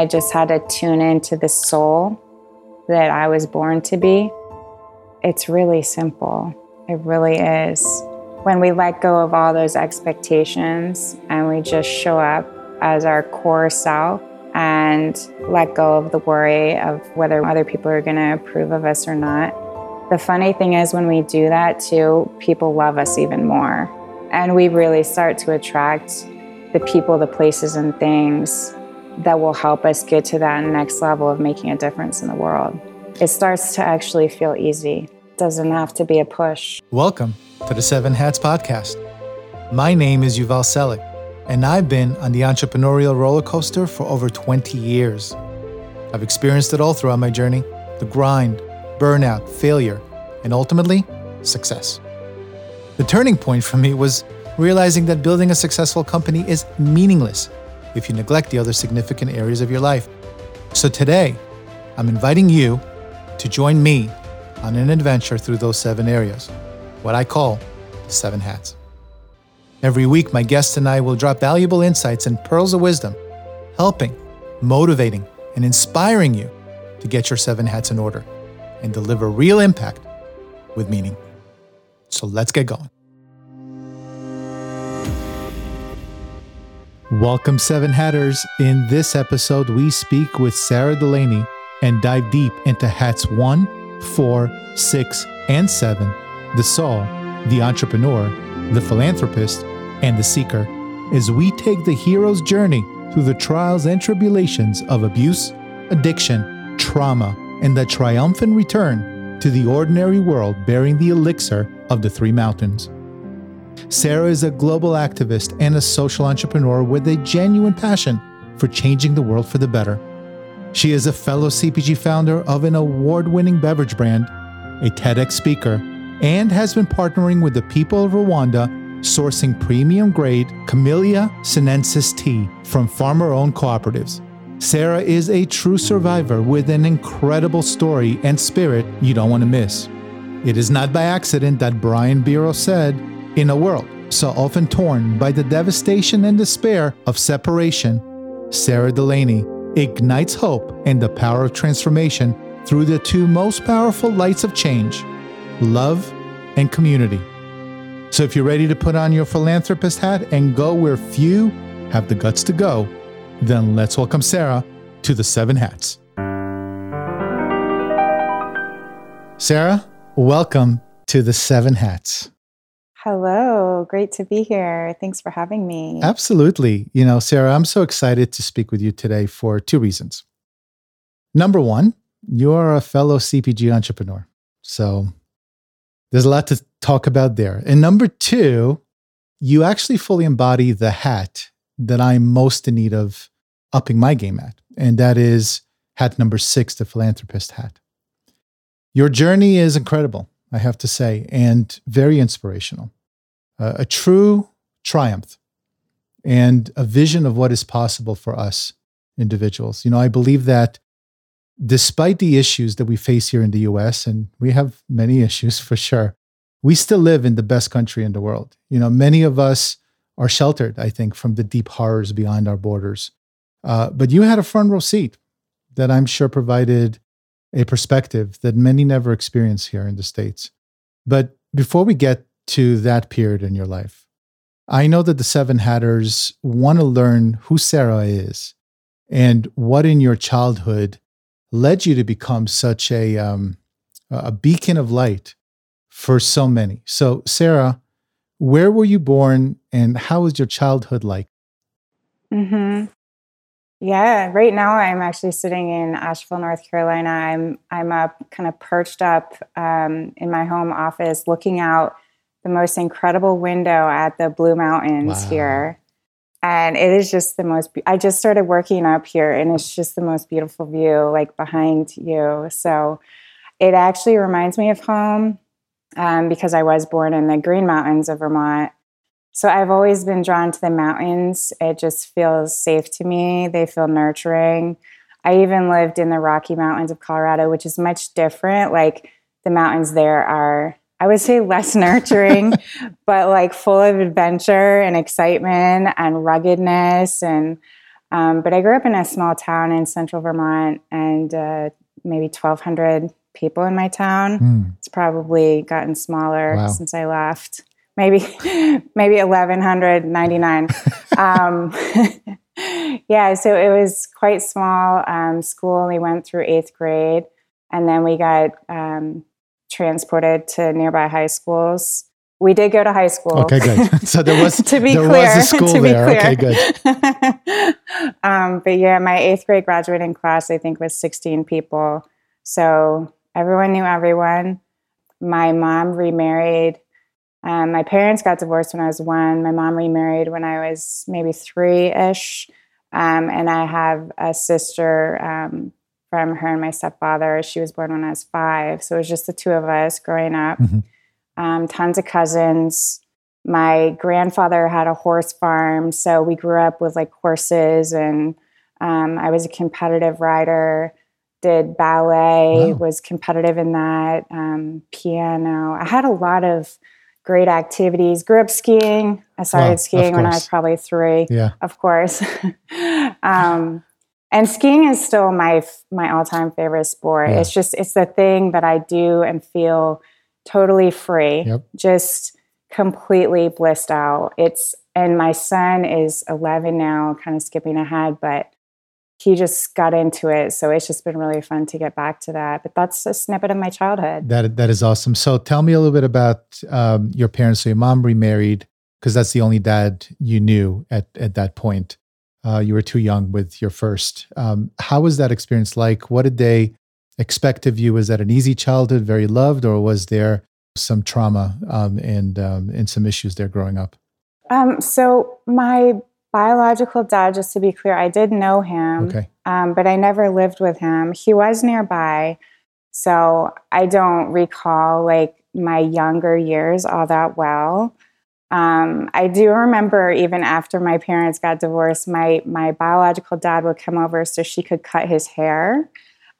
I just had to tune into the soul that I was born to be. It's really simple. It really is. When we let go of all those expectations and we just show up as our core self and let go of the worry of whether other people are going to approve of us or not. The funny thing is, when we do that too, people love us even more. And we really start to attract the people, the places, and things that will help us get to that next level of making a difference in the world. It starts to actually feel easy. It doesn't have to be a push. Welcome to the Seven Hats Podcast. My name is Yuval Selik, and I've been on the entrepreneurial roller coaster for over 20 years. I've experienced it all throughout my journey the grind, burnout, failure, and ultimately, success. The turning point for me was realizing that building a successful company is meaningless if you neglect the other significant areas of your life. So today, I'm inviting you to join me on an adventure through those seven areas, what I call the seven hats. Every week, my guests and I will drop valuable insights and pearls of wisdom, helping, motivating, and inspiring you to get your seven hats in order and deliver real impact with meaning. So let's get going. Welcome, Seven Hatters. In this episode, we speak with Sara Delaney and dive deep into hats one, four, six, and seven the soul, the entrepreneur, the philanthropist, and the seeker as we take the hero's journey through the trials and tribulations of abuse, addiction, trauma, and the triumphant return to the ordinary world bearing the elixir of the three mountains. Sara is a global activist and a social entrepreneur with a genuine passion for changing the world for the better. She is a fellow CPG founder of an award winning beverage brand, a TEDx speaker, and has been partnering with the people of Rwanda sourcing premium grade Camellia sinensis tea from farmer owned cooperatives. Sara is a true survivor with an incredible story and spirit you don't want to miss. It is not by accident that Brian Biro said, in a world so often torn by the devastation and despair of separation, Sara Delaney ignites hope and the power of transformation through the two most powerful lights of change love and community. So if you're ready to put on your philanthropist hat and go where few have the guts to go, then let's welcome Sara to the Seven Hats. Sara, welcome to the Seven Hats. Hello, great to be here. Thanks for having me. Absolutely. You know, Sara, I'm so excited to speak with you today for two reasons. Number one, you're a fellow CPG entrepreneur. So there's a lot to talk about there. And number two, you actually fully embody the hat that I'm most in need of upping my game at. And that is hat number six, the philanthropist hat. Your journey is incredible. I have to say, and very inspirational. Uh, a true triumph and a vision of what is possible for us individuals. You know, I believe that despite the issues that we face here in the US, and we have many issues for sure, we still live in the best country in the world. You know, many of us are sheltered, I think, from the deep horrors behind our borders. Uh, but you had a front row seat that I'm sure provided a perspective that many never experience here in the States. But before we get to that period in your life, I know that the Seven Hatters want to learn who Sara is and what in your childhood led you to become such a, um, a beacon of light for so many. So, Sara, where were you born and how was your childhood like? Mm-hmm. Yeah, right now I'm actually sitting in Asheville, North Carolina. I'm I'm up, kind of perched up um, in my home office, looking out the most incredible window at the Blue Mountains wow. here, and it is just the most. I just started working up here, and it's just the most beautiful view, like behind you. So, it actually reminds me of home um, because I was born in the Green Mountains of Vermont so I've always been drawn to the mountains. It just feels safe to me. They feel nurturing. I even lived in the Rocky Mountains of Colorado, which is much different. Like the mountains there are, I would say, less nurturing, but like full of adventure and excitement and ruggedness. And Um, but I grew up in a small town in central Vermont and uh, maybe 1,200 people in my town. Mm. It's probably gotten smaller Wow. since I left. Maybe, maybe 1,199. um, yeah, so it was quite small. Um, school we went through eighth grade, and then we got um, transported to nearby high schools. We did go to high school. Okay, good. So there was to be there clear, was a school to be there. clear. Okay, good. um, but yeah, my eighth grade graduating class, I think, was 16 people. So everyone knew everyone. My mom remarried. Um, my parents got divorced when I was one. My mom remarried when I was maybe three ish. Um, and I have a sister um, from her and my stepfather. She was born when I was five. So it was just the two of us growing up. Mhm. Um, tons of cousins. My grandfather had a horse farm. So we grew up with like horses, and um, I was a competitive rider. Did ballet, Wow. was competitive in that, um, piano. I had a lot of great activities. Grew up skiing. I started Wow, skiing when I was probably three Yeah. of course. um, and skiing is still my my all time favorite sport. Yeah. It's just it's the thing that I do and feel totally free, Yep. just completely blissed out. It's and my son is 11 now, kind of skipping ahead, but he just got into it. So it's just been really fun to get back to that. But that's a snippet of my childhood. That that is awesome. So tell me a little bit about um, your parents. So your mom remarried because that's the only dad you knew at at that point. Uh, you were too young with your first. Um, how was that experience like? What did they expect of you? Was that an easy childhood, very loved, or was there some trauma um, and um, and some issues there growing up? Um, so my biological dad, just to be clear, I did know him. Okay, um, but I never lived with him. He was nearby, so I don't recall like my younger years all that well. Um, I do remember even after my parents got divorced, my my biological dad would come over so she could cut his hair.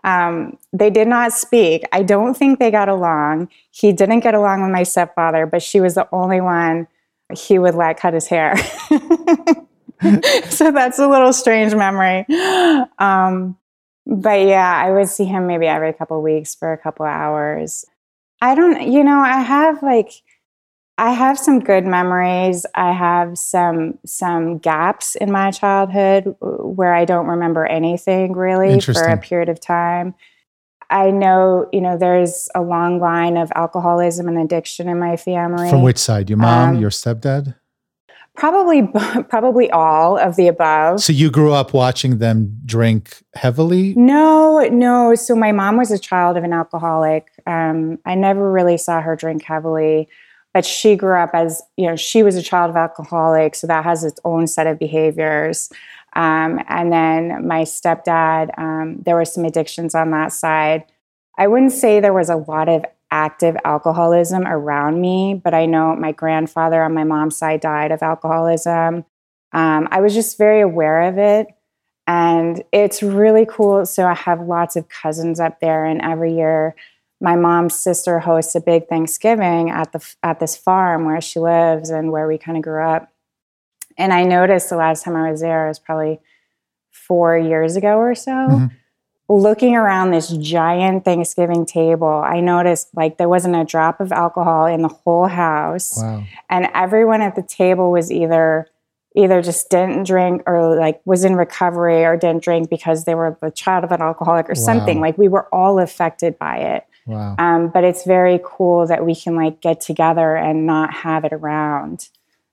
Um, they did not speak. I don't think they got along. He didn't get along with my stepfather, but she was the only one he would let cut his hair. so that's a little strange memory. Um, but yeah, I would see him maybe every couple of weeks for a couple of hours. I don't, you know, I have like, I have some good memories. I have some some gaps in my childhood where I don't remember anything really for a period of time. I know, you know, there's a long line of alcoholism and addiction in my family. from which side? Your mom, Um, your stepdad? Probably, probably all of the above. So you grew up watching them drink heavily. No, no. So my mom was a child of an alcoholic. Um, I never really saw her drink heavily, but she grew up as you know she was a child of alcoholic, so that has its own set of behaviors. Um, and then my stepdad, um, there were some addictions on that side. I wouldn't say there was a lot of active alcoholism around me, but I know my grandfather on my mom's side died of alcoholism. Um, I was just very aware of it. And it's really cool. So I have lots of cousins up there, and every year my mom's sister hosts a big Thanksgiving at the at this farm where she lives and where we kind of grew up. And I noticed the last time I was there, was probably four years ago or so. Mhm. Looking around this giant Thanksgiving table, I noticed like there wasn't a drop of alcohol in the whole house. Wow. and everyone at the table was either either just didn't drink or like was in recovery or didn't drink because they were the child of an alcoholic or something. Like we were all affected by it. Wow. um, but it's very cool that we can like get together and not have it around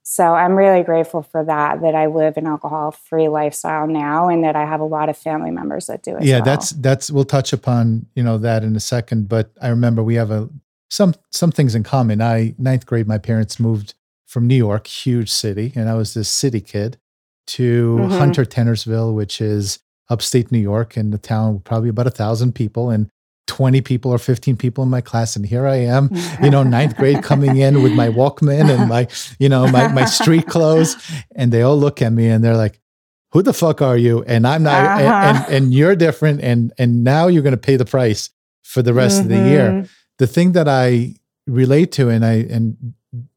so i'm really grateful for that that i live an alcohol free lifestyle now and that i have a lot of family members that do it yeah that's that's we'll touch upon you know that in a second but i remember we have a some some things in common i ninth grade my parents moved from new york huge city and i was this city kid to Mhm. hunter Tannersville which is upstate new york and the town probably about a thousand people and 20 people or 15 people in my class and here i am you know ninth grade coming in with my walkman and my you know my, my street clothes and they all look at me and they're like who the fuck are you and i'm not and, Uh-huh. and and you're different and and now you're going to pay the price for the rest of the year Mhm. the thing that i relate to and i and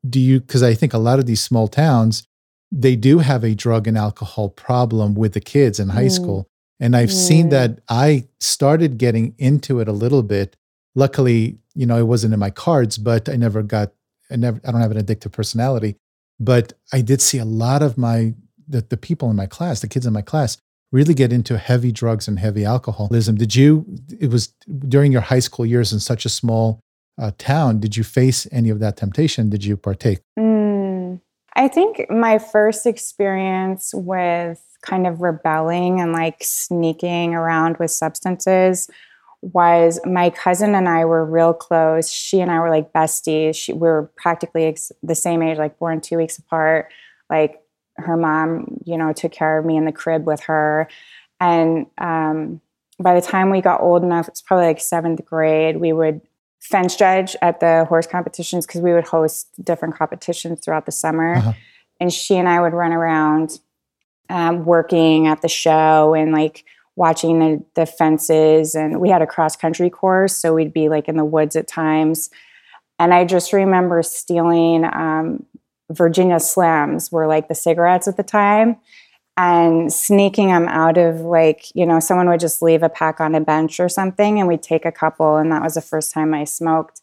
do you because i think a lot of these small towns they do have a drug and alcohol problem with the kids in high mm. school. And I've mm. seen that I started getting into it a little bit. Luckily, you know, it wasn't in my cards, but I never got, I never, I don't have an addictive personality. But I did see a lot of my, the, the people in my class, the kids in my class, really get into heavy drugs and heavy alcoholism. Did you, it was during your high school years in such a small uh, town, did you face any of that temptation? Did you partake? Mm, I think my first experience with kind of rebelling and like sneaking around with substances was my cousin and I were real close. She and I were like besties. She, we were practically ex- the same age, like born two weeks apart. Like her mom, you know, took care of me in the crib with her. And um, by the time we got old enough, it's probably like seventh grade, we would fence judge at the horse competitions because we would host different competitions throughout the summer. Uh-huh. And she and I would run around um, working at the show and like watching the, the fences. And we had a cross country course, so we'd be like in the woods at times. And I just remember stealing um, Virginia Slims, were like the cigarettes at the time, and sneaking them out of like, you know, someone would just leave a pack on a bench or something, and we'd take a couple. And that was the first time I smoked.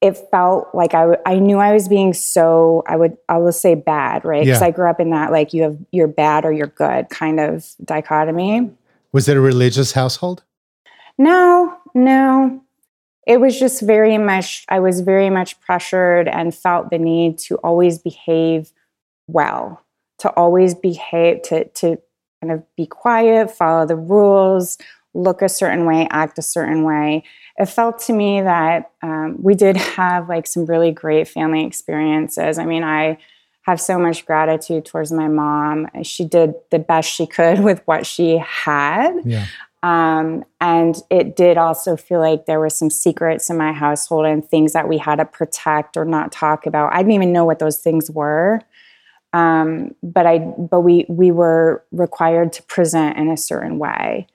It felt like I, w- I knew I was being so, I would, I will say bad, right? Because yeah. I grew up in that, like, you have, you're bad or you're good kind of dichotomy. Was it a religious household? No, no it was just very much i was very much pressured and felt the need to always behave well to always behave to to kind of be quiet follow the rules look a certain way act a certain way it felt to me that um, we did have like some really great family experiences i mean i have so much gratitude towards my mom she did the best she could with what she had yeah. Um, and it did also feel like there were some secrets in my household and things that we had to protect or not talk about. I didn't even know what those things were. Um, but I, but we, we were required to present in a certain way.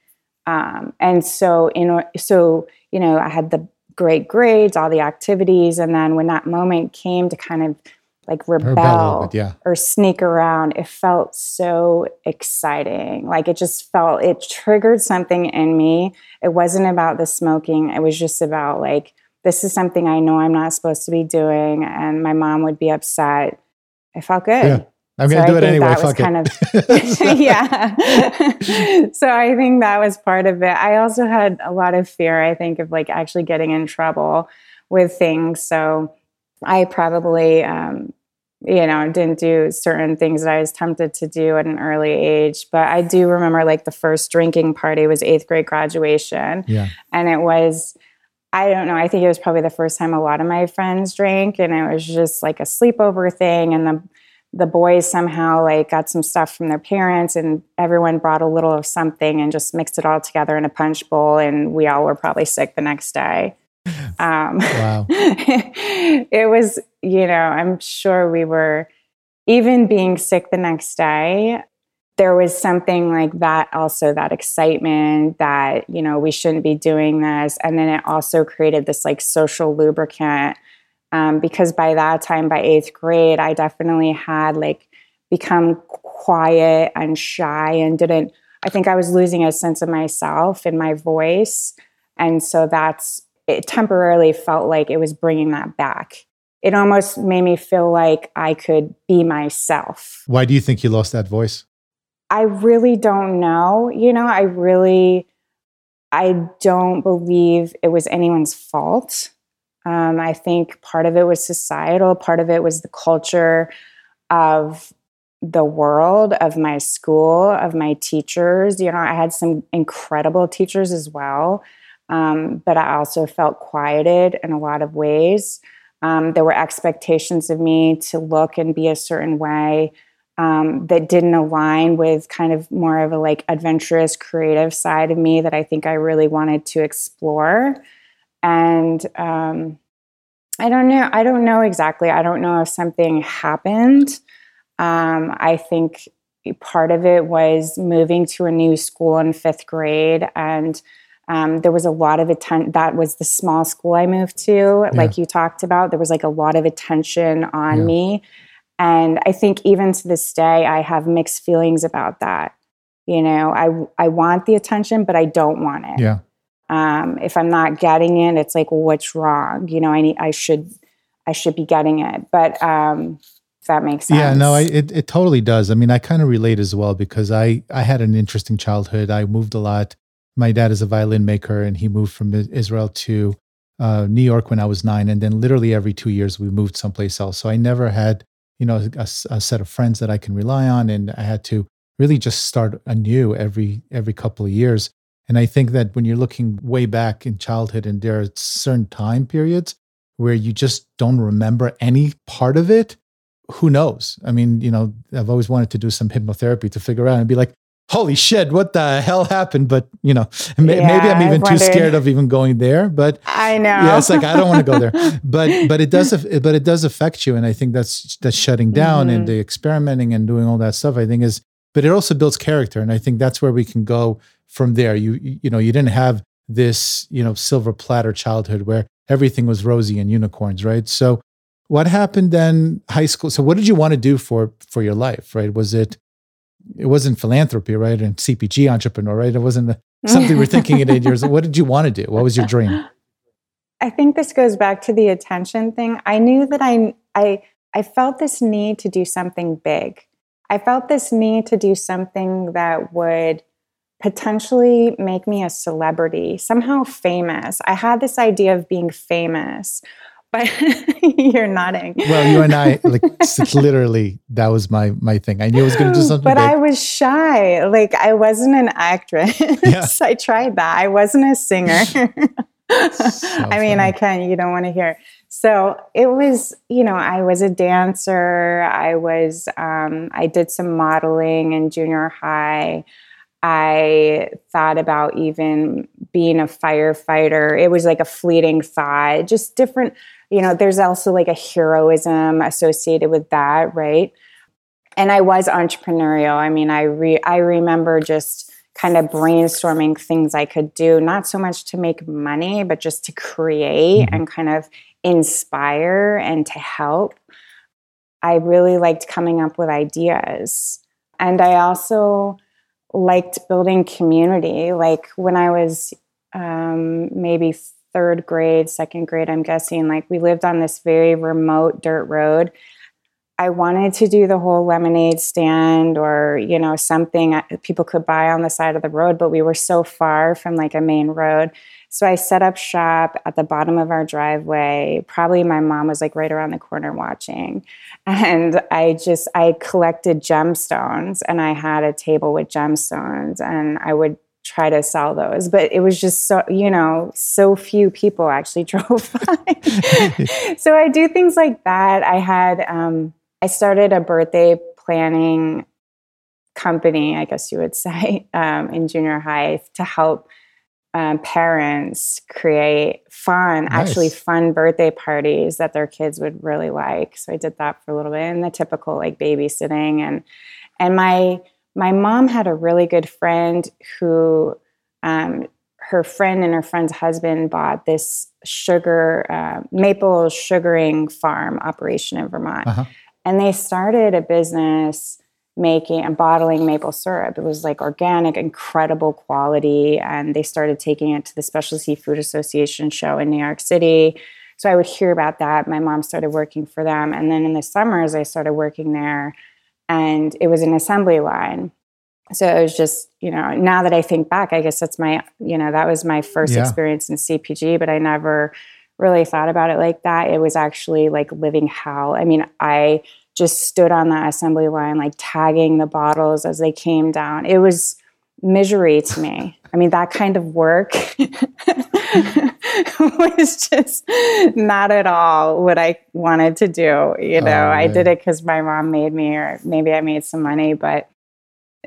Um, and so, you know, so, you know, I had the great grades, all the activities. And then when that moment came to kind of like rebel, bit, yeah. or sneak around. It felt so exciting. Like it just felt, it triggered something in me. It wasn't about the smoking, it was just about like, this is something I know I'm not supposed to be doing. And my mom would be upset. I felt good. Yeah. I'm going to so do I it anyway. That Fuck kind it. of, yeah. so I think that was part of it. I also had a lot of fear, I think, of like actually getting in trouble with things. So I probably, um, you know, didn't do certain things that I was tempted to do at an early age. But I do remember like the first drinking party was eighth grade graduation. Yeah. And it was, I don't know, I think it was probably the first time a lot of my friends drank. And it was just like a sleepover thing. And the, the boys somehow like got some stuff from their parents and everyone brought a little of something and just mixed it all together in a punch bowl. And we all were probably sick the next day. Um, wow. it was, you know, I'm sure we were, even being sick the next day, there was something like that also that excitement that you know we shouldn't be doing this and then it also created this like social lubricant um, because by that time by eighth grade i definitely had like become quiet and shy and didn't i think i was losing a sense of myself in my voice and so that's it temporarily felt like it was bringing that back. It almost made me feel like I could be myself. Why do you think you lost that voice? I really don't know. You know, I really, I don't believe it was anyone's fault. Um, I think part of it was societal, part of it was the culture of the world, of my school, of my teachers. You know, I had some incredible teachers as well. Um, but I also felt quieted in a lot of ways. Um, there were expectations of me to look and be a certain way um, that didn't align with kind of more of a like adventurous, creative side of me that I think I really wanted to explore. And um, I don't know. I don't know exactly. I don't know if something happened. Um, I think part of it was moving to a new school in fifth grade and um, there was a lot of attention. That was the small school I moved to, yeah. like you talked about. There was like a lot of attention on yeah. me. And I think even to this day, I have mixed feelings about that. You know, I I want the attention, but I don't want it. Yeah. Um, if I'm not getting it, it's like, well, what's wrong? You know, I need, I should, I should be getting it. But um, if that makes sense. Yeah, no, I, it it totally does. I mean, I kind of relate as well because I I had an interesting childhood. I moved a lot. My dad is a violin maker, and he moved from Israel to uh, New York when I was nine, and then literally every two years we moved someplace else. So I never had you know a, a set of friends that I can rely on, and I had to really just start anew every every couple of years. And I think that when you're looking way back in childhood, and there are certain time periods where you just don't remember any part of it, who knows? I mean, you know, I've always wanted to do some hypnotherapy to figure out and be like, holy shit, what the hell happened? But, you know, may, yeah, maybe I'm even too scared of even going there. But I know. Yeah, it's like, I don't want to go there. But, but it does, but it does affect you. And I think that's, that's shutting down mm-hmm. and the experimenting and doing all that stuff, I think is, but it also builds character. And I think that's where we can go from there. You, you know, you didn't have this, you know, silver platter childhood where everything was rosy and unicorns, right? So what happened then high school so what did you want to do for for your life right was it it wasn't philanthropy right and cpg entrepreneur right? It wasn't something we're thinking at eight years. What did you want to do? What was your dream? I think this goes back to the attention thing. I knew that i i i felt this need to do something big. I felt this need to do something that would potentially make me a celebrity somehow famous. I had this idea of being famous but you're nodding. Well, you and I, like, literally, that was my my thing. I knew I was going to do something. But big. I was shy. Like, I wasn't an actress. Yeah. I tried that. I wasn't a singer. so I mean, funny. I can't. You don't want to hear. So it was, you know, I was a dancer. I was, um, I did some modeling in junior high. I thought about even being a firefighter. It was like a fleeting thought, just different you know, there's also like a heroism associated with that, right? And I was entrepreneurial. I mean, I re- I remember just kind of brainstorming things I could do, not so much to make money, but just to create mm-hmm. and kind of inspire and to help. I really liked coming up with ideas. And I also liked building community. Like when I was um, maybe third grade, second grade, I'm guessing, like we lived on this very remote dirt road. I wanted to do the whole lemonade stand or, you know, something people could buy on the side of the road, but we were so far from like a main road. So I set up shop at the bottom of our driveway. Probably my mom was like right around the corner watching. And I just, I collected gemstones and I had a table with gemstones and I would try to sell those but it was just so you know so few people actually drove by. So i do things like that. I had um, i started a birthday planning company i guess you would say um, in junior high to help um, parents create fun nice. actually fun birthday parties that their kids would really like. So i did that for a little bit and the typical like babysitting and and my my mom had a really good friend who um, her friend and her friend's husband bought this sugar uh, maple sugaring farm operation in vermont. Uh-huh. and they started a business making and bottling maple syrup. It was like organic incredible quality and they started taking it to the specialty food association show in new york city. So i would hear about that. My mom started working for them. And then in the summers i started working there and it was an assembly line. So it was just, you know, now that I think back, I guess that's my, you know, that was my first yeah. experience in CPG, but I never really thought about it like that. It was actually like living hell. I mean, I just stood on that assembly line, like tagging the bottles as they came down. It was misery to me. I mean, that kind of work was just not at all what I wanted to do. You know, oh, I did it because my mom made me, or maybe I made some money, but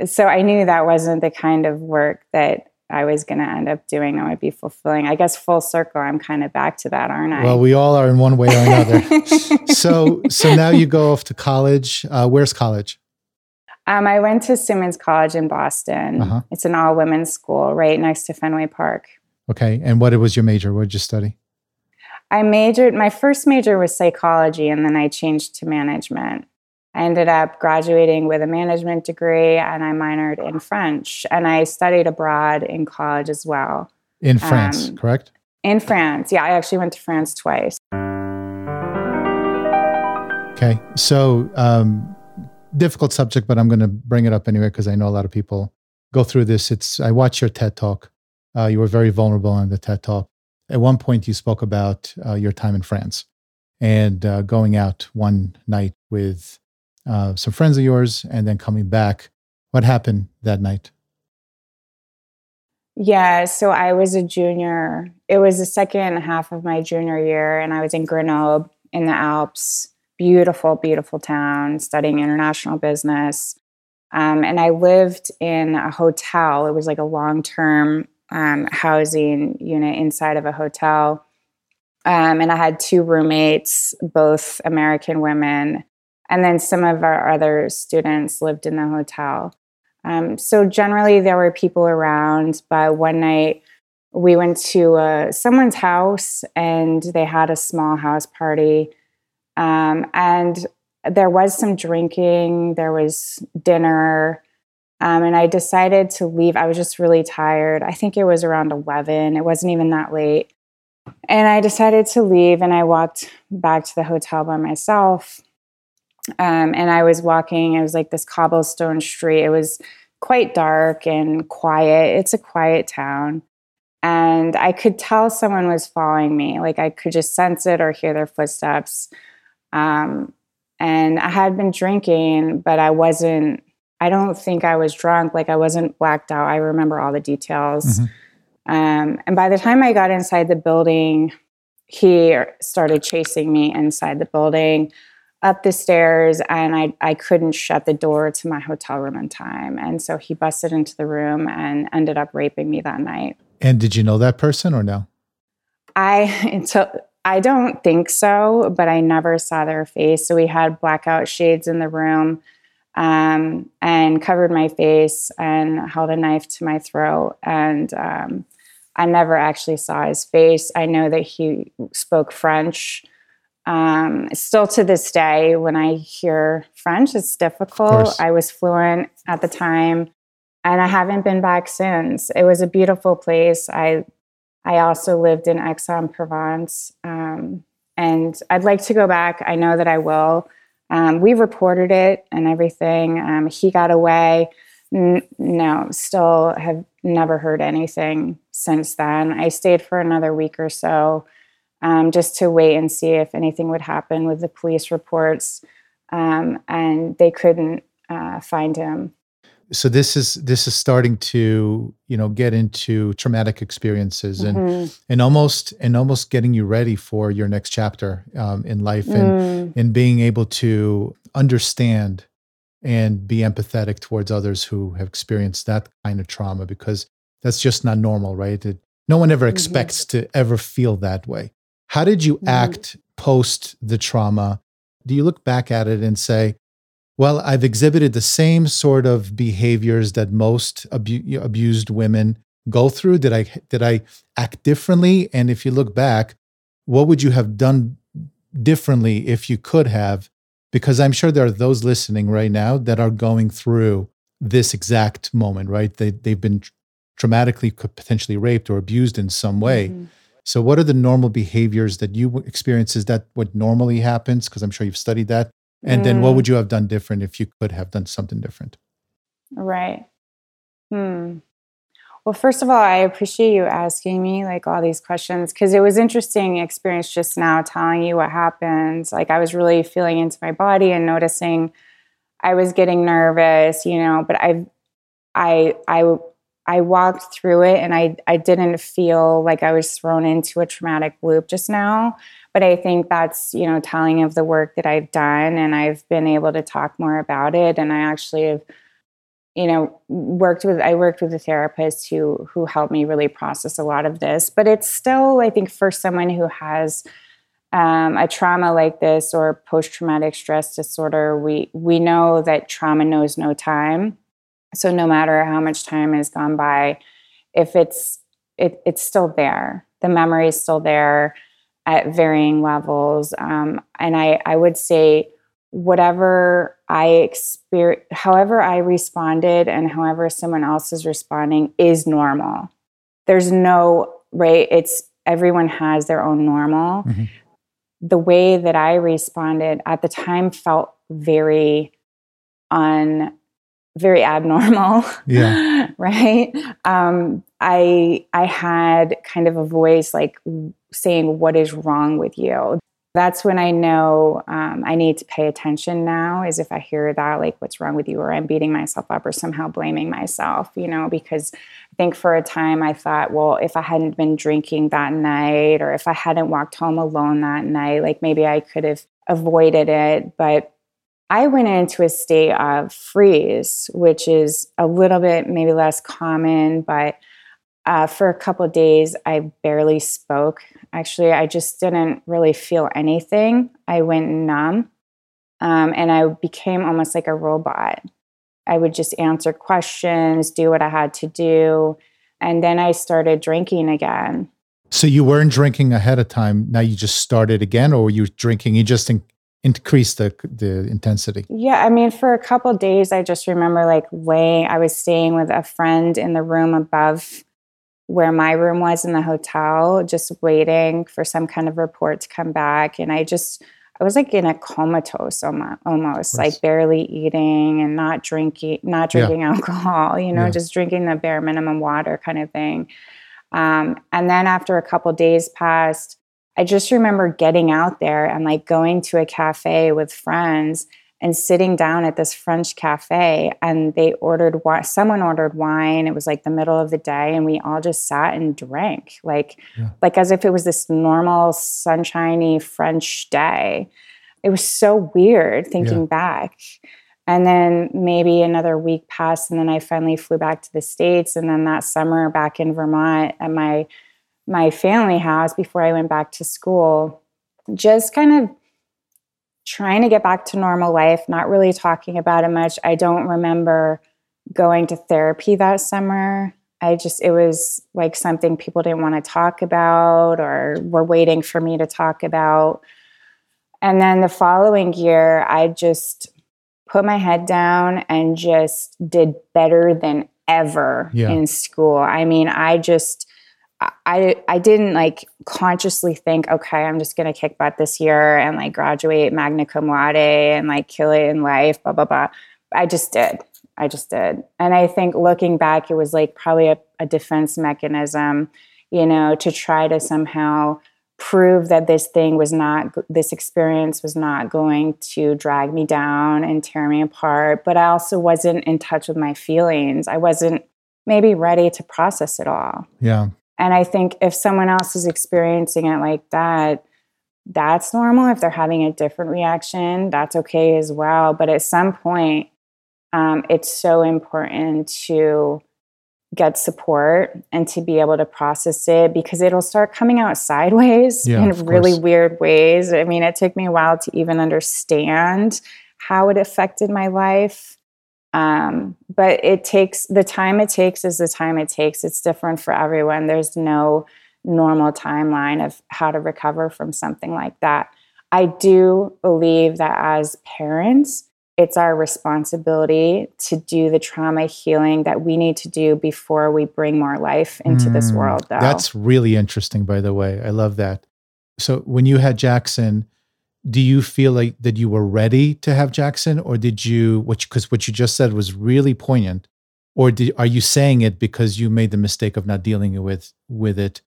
so I knew that wasn't the kind of work that I was going to end up doing that would be fulfilling. I guess full circle, I'm kind of back to that, aren't I? Well, we all are in one way or another. so, so now you go off to college. Uh, where's college? Um, I went to Simmons College in Boston. Uh-huh. It's an all women's school right next to Fenway Park. Okay. And what was your major? What did you study? I majored, my first major was psychology, and then I changed to management. I ended up graduating with a management degree and I minored in French. And I studied abroad in college as well. In France, um, correct? In France. Yeah, I actually went to France twice. Okay. So, um, difficult subject, but I'm going to bring it up anyway because I know a lot of people go through this. It's I watch your TED talk. Uh, you were very vulnerable on the TED talk. At one point, you spoke about uh, your time in France and uh, going out one night with uh, some friends of yours and then coming back. What happened that night? Yeah, so I was a junior. It was the second half of my junior year, and I was in Grenoble in the Alps. Beautiful, beautiful town, studying international business. Um, and I lived in a hotel. It was like a long term um, housing unit inside of a hotel. Um, and I had two roommates, both American women. And then some of our other students lived in the hotel. Um, so generally, there were people around. But one night, we went to uh, someone's house and they had a small house party. Um, and there was some drinking, there was dinner. Um, and I decided to leave. I was just really tired. I think it was around 11. It wasn't even that late. And I decided to leave and I walked back to the hotel by myself. Um, and I was walking, it was like this cobblestone street. It was quite dark and quiet. It's a quiet town. And I could tell someone was following me. Like I could just sense it or hear their footsteps. Um, and I had been drinking, but I wasn't, I don't think I was drunk. Like I wasn't blacked out. I remember all the details. Mm-hmm. Um, and by the time I got inside the building, he started chasing me inside the building up the stairs and I, I couldn't shut the door to my hotel room in time. And so he busted into the room and ended up raping me that night. And did you know that person or no? I until I don't think so, but I never saw their face. So we had blackout shades in the room um, and covered my face and held a knife to my throat. And um, I never actually saw his face. I know that he spoke French. Um, still to this day, when I hear French, it's difficult. I was fluent at the time, and I haven't been back since. It was a beautiful place. I I also lived in Aix-en-Provence, um, and I'd like to go back. I know that I will. Um, we reported it and everything. Um, he got away. N- no, still have never heard anything since then. I stayed for another week or so um, just to wait and see if anything would happen with the police reports. Um, and they couldn't uh, find him. So this is this is starting to you know get into traumatic experiences and mm-hmm. and almost and almost getting you ready for your next chapter um, in life and mm. and being able to understand and be empathetic towards others who have experienced that kind of trauma because that's just not normal, right? It, no one ever mm-hmm. expects to ever feel that way. How did you mm-hmm. act post the trauma? Do you look back at it and say, well, I've exhibited the same sort of behaviors that most abu- abused women go through? Did I did I act differently? And if you look back, what would you have done differently if you could have? Because I'm sure there are those listening right now that are going through this exact moment, right? They they've been traumatically potentially raped or abused in some way. Mm-hmm. So, what are the normal behaviors that you experience? Is that what normally happens? Because I'm sure you've studied that. And mm. then, what mm. would you have done different if you could have done something different? Right. Hmm. Well, first of all, I appreciate you asking me like all these questions because it was interesting experience just now telling you what happened. Like I was really feeling into my body and noticing I was getting nervous, you know, but I I I I walked through it and I, I didn't feel like I was thrown into a traumatic loop just now. But I think that's, you know, telling of the work that I've done and I've been able to talk more about it. And I actually have, you know, worked with I worked with a therapist who who helped me really process a lot of this. But it's still, I think, for someone who has um, a trauma like this or post-traumatic stress disorder, we we know that trauma knows no time so no matter how much time has gone by, if it's it, it's still there. The memory is still there at varying levels. Um, and I, I would say whatever I experience, however I responded and however someone else is responding is normal. There's no, right? It's everyone has their own normal. Mm-hmm. The way that I responded at the time felt very un very abnormal yeah right um i i had kind of a voice like saying what is wrong with you that's when I know um, I need to pay attention now. Is if I hear that, like, what's wrong with you, or I'm beating myself up, or somehow blaming myself, you know, because I think for a time I thought, well, if I hadn't been drinking that night, or if I hadn't walked home alone that night, like maybe I could have avoided it. But I went into a state of freeze, which is a little bit maybe less common, but uh, for a couple days, I barely spoke. Actually, I just didn't really feel anything. I went numb um, and I became almost like a robot. I would just answer questions, do what I had to do. And then I started drinking again. So you weren't drinking ahead of time. Now you just started again, or were you drinking? You just in- increased the the intensity. Yeah, I mean, for a couple days, I just remember like laying. I was staying with a friend in the room above where my room was in the hotel, just waiting for some kind of report to come back. And I just, I was like in a comatose almost, like barely eating and not drinking, not drinking yeah. alcohol, you know, yeah. just drinking the bare minimum water kind of thing. Um, and then after a couple days passed, I just remember getting out there and like going to a cafe with friends and sitting down at this French cafe and they ordered someone ordered wine. It was like the middle of the day and we all just sat and drank like yeah. like as if it was this normal sunshiny French day. It was so weird thinking yeah. back. And then maybe another week passed and then I finally flew back to the States and then that summer back in Vermont at my my family house before I went back to school just kind of trying to get back to normal life, not really talking about it much. I don't remember going to therapy that summer. I just, it was like something people didn't want to talk about or were waiting for me to talk about. And then the following year, I just put my head down and just did better than ever yeah. in school. I mean, I just, I I didn't like consciously think, okay, I'm just gonna kick butt this year and like graduate magna cum laude and like kill it in life, blah blah blah. I just did. I just did. And I think looking back, it was like probably a, a defense mechanism, you know, to try to somehow prove that this thing was not this experience was not going to drag me down and tear me apart but i also wasn't in touch with my feelings i wasn't maybe ready to process it all yeah and I think if someone else is experiencing it like that, that's normal. If they're having a different reaction, that's okay as well. But at some point, um, it's so important to get support and to be able to process it because it'll start coming out sideways yeah, in really course. weird ways. I mean, it took me a while to even understand how it affected my life. Um, but it takes the time it takes is the time it takes. It's different for everyone. There's no normal timeline of how to recover from something like that. I do believe that as parents, it's our responsibility to do the trauma healing that we need to do before we bring more life into mm, this world though. That's really interesting by the way. I love that. So when you had Jackson, do you feel like that you were ready to have Jackson, or did you? Which because what you just said was really poignant. Or did, are you saying it because you made the mistake of not dealing with with it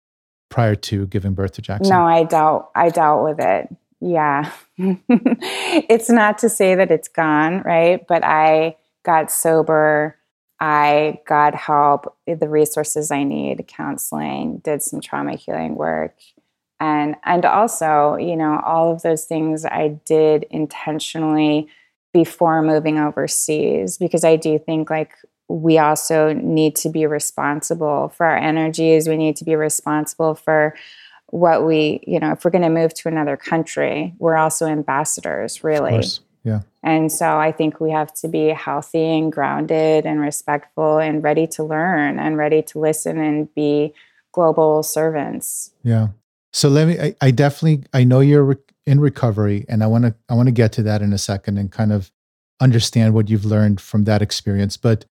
prior to giving birth to Jackson? No, I dealt I dealt with it. Yeah, it's not to say that it's gone, right? But I got sober. I got help, the resources I need, counseling, did some trauma healing work, and and also you know all of those things i did intentionally before moving overseas because i do think like we also need to be responsible for our energies. We need to be responsible for what we you know if we're going to move to another country we're also ambassadors really. yeah. And so i think we have to be healthy and grounded and respectful and ready to learn and ready to listen and be global servants. Yeah so let me. I, I definitely. I know you're in recovery, and I want to I want to get to that in a second and kind of understand what you've learned from that experience. But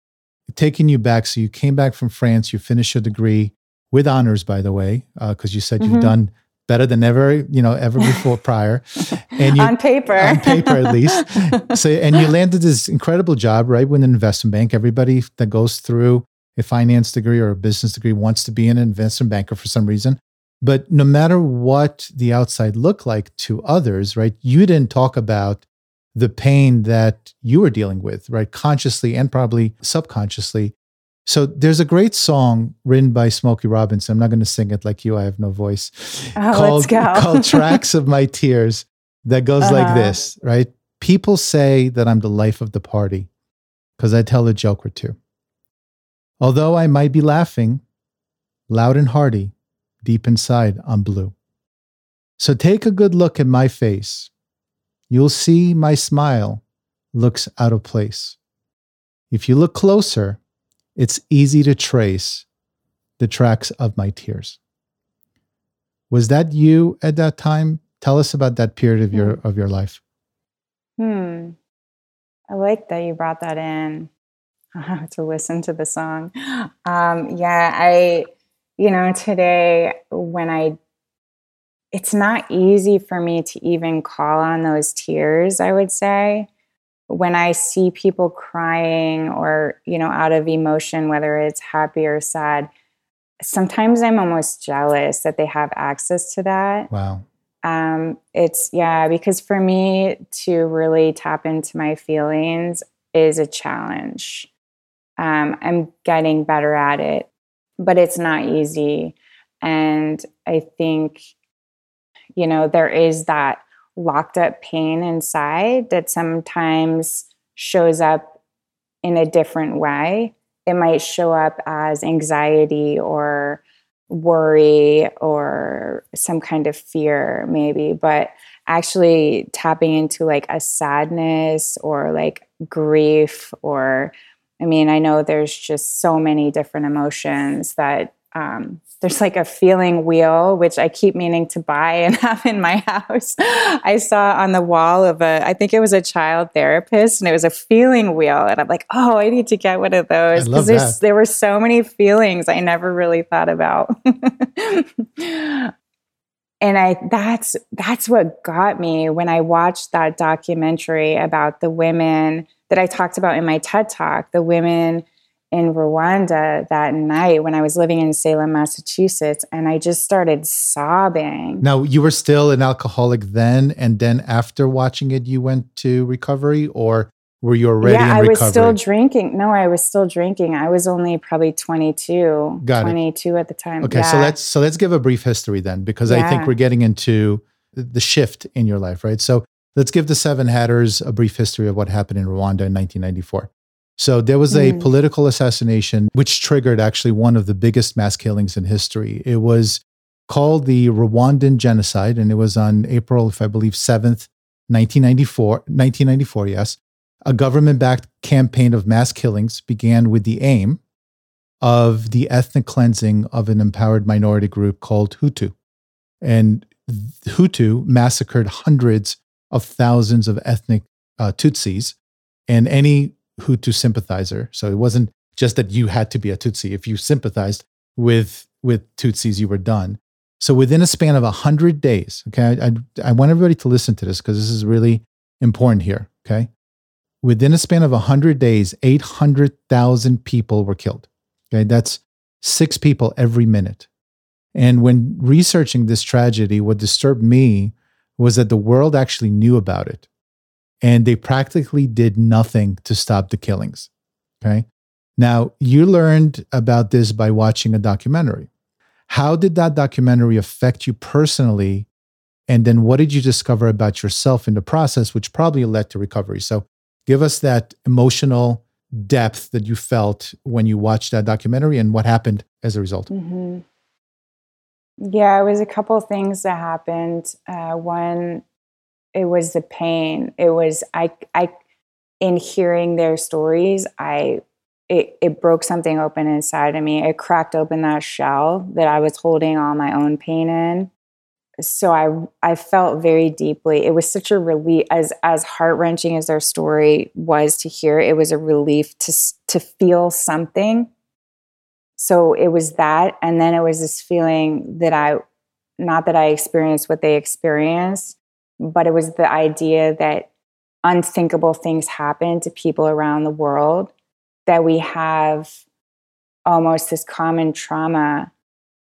taking you back, so you came back from France, you finished your degree with honors, by the way, because uh, you said mm-hmm. you've done better than ever, you know, ever before prior. And you, on paper, on paper at least. So, and you landed this incredible job, right, with an investment bank. Everybody that goes through a finance degree or a business degree wants to be an investment banker for some reason. But no matter what the outside looked like to others, right, you didn't talk about the pain that you were dealing with, right, consciously and probably subconsciously. So there's a great song written by Smokey Robinson. I'm not going to sing it like you. I have no voice. Oh, called, called Tracks of My Tears that goes uh-huh. like this, right? People say that I'm the life of the party because I tell a joke or two. Although I might be laughing, loud and hearty, deep inside, I'm blue. So take a good look at my face. You'll see my smile looks out of place. If you look closer, it's easy to trace the tracks of my tears. Was that you at that time? Tell us about that period of your of your life. Hmm. I like that you brought that in. I have to listen to the song. Um, yeah, I, you know, today when I, it's not easy for me to even call on those tears, I would say when I see people crying or, you know, out of emotion, whether it's happy or sad, sometimes I'm almost jealous that they have access to that. Wow. Um, it's, yeah, because for me to really tap into my feelings is a challenge. Um, I'm getting better at it, but it's not easy. And I think, you know, there is that locked up pain inside that sometimes shows up in a different way. It might show up as anxiety or worry or some kind of fear, maybe, but actually tapping into like a sadness or like grief or I mean, I know there's just so many different emotions that um, there's like a feeling wheel which i keep meaning to buy and have in my house. I saw on the wall of a i think it was a child therapist and it was a feeling wheel and i'm like oh i need to get one of those. Because there were so many feelings i never really thought about. And i that's that's what got me when i watched that documentary about the women that i talked about in my ted talk the women in Rwanda that night when I was living in Salem, Massachusetts, and I just started sobbing. Now, you were still an alcoholic then, and then after watching it, you went to recovery, or were you already yeah, I recovery? was still drinking. No, I was still drinking. I was only probably 22, Got 22 it. at the time. Okay, yeah. so let's so let's give a brief history then, because yeah. I think we're getting into the shift in your life, right? So let's give the Seven Hatters a brief history of what happened in Rwanda in 1994. So there was a mm. political assassination which triggered actually one of the biggest mass killings in history. It was called the Rwandan genocide and it was on April, if I believe, 7th, 1994, 1994, yes. A government-backed campaign of mass killings began with the aim of the ethnic cleansing of an empowered minority group called Hutu. And Hutu massacred hundreds of thousands of ethnic uh, Tutsis and any Hutu sympathizer. So it wasn't just that you had to be a Tutsi. If you sympathized with with Tutsis, you were done. So within a span of 100 days, okay, I, I, I want everybody to listen to this because this is really important here, okay? Within a span of 100 days, 800,000 people were killed. Okay, that's six people every minute. And when researching this tragedy, what disturbed me was that the world actually knew about it and they practically did nothing to stop the killings. Okay. Now, you learned about this by watching a documentary. How did that documentary affect you personally? And then what did you discover about yourself in the process, which probably led to recovery? So, give us that emotional depth that you felt when you watched that documentary and what happened as a result. Mm-hmm. Yeah, it was a couple things that happened. Uh, one, it was the pain. It was I I in hearing their stories, I it, it broke something open inside of me. It cracked open that shell that I was holding all my own pain in. so I I felt very deeply. It was such a relief as as heart wrenching as their story was to hear. It was a relief to to feel something. So it was that, and then it was this feeling that I, not that I experienced what they experienced, but it was the idea that unthinkable things happen to people around the world. That we have almost this common trauma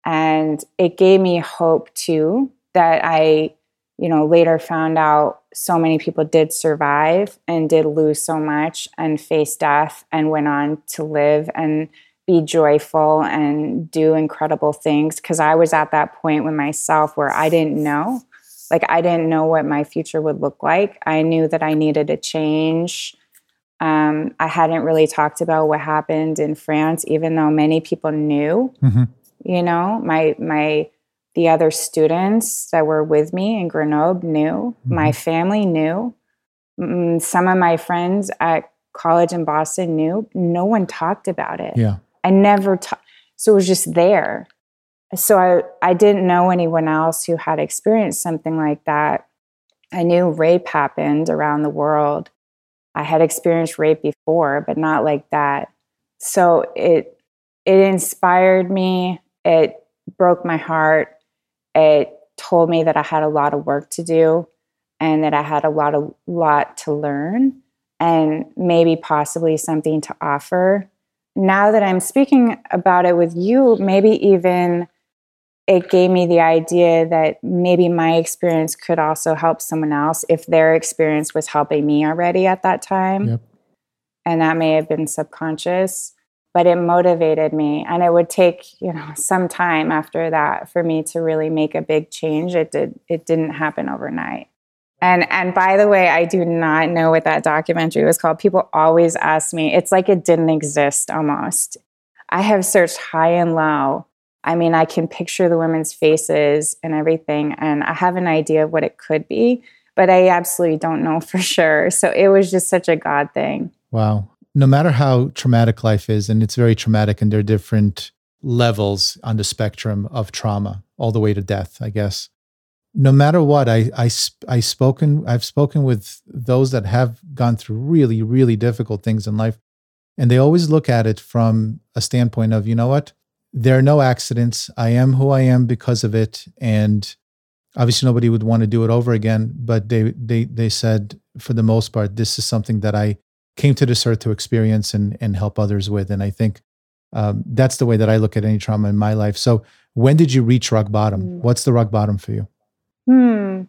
and it gave me hope too that I, you know, later found out so many people did survive and did lose so much and face death and went on to live and be joyful and do incredible things. Because I was at that point with myself where I didn't know. Like, I didn't know what my future would look like. I knew that I needed a change. Um, I hadn't really talked about what happened in France, even though many people knew. Mm-hmm. You know, my my the other students that were with me in Grenoble knew. Mm-hmm. My family knew. Mm, some of my friends at college in Boston knew. No one talked about it. Yeah. I never talked. So it was just there. So I, I didn't know anyone else who had experienced something like that. I knew rape happened around the world. I had experienced rape before, but not like that. So it it inspired me. It broke my heart. It told me that I had a lot of work to do and that I had a lot of lot to learn and maybe possibly something to offer. Now that I'm speaking about it with you, maybe even it gave me the idea that maybe my experience could also help someone else if their experience was helping me already at that time. Yep. And that may have been subconscious, but it motivated me. And it would take, you know, some time after that for me to really make a big change. It did it didn't happen overnight. And and by the way, I do not know what that documentary was called. People always ask me. It's like it didn't exist almost. I have searched high and low I mean, I can picture the women's faces and everything, and I have an idea of what it could be, but I absolutely don't know for sure. So it was just such a God thing. Wow. No matter how traumatic life is, and it's very traumatic, and there are different levels on the spectrum of trauma, all the way to death, I guess. No matter what, I I I spoken I've spoken with those that have gone through really really difficult things in life, and they always look at it from a standpoint of you know what there are no accidents. I am who I am because of it. And obviously nobody would want to do it over again. But they they they said for the most part, this is something that I came to this earth to experience and and help others with. And I think um, that's the way that I look at any trauma in my life. So when did you reach rock bottom? Mm. What's the rock bottom for you? Hmm.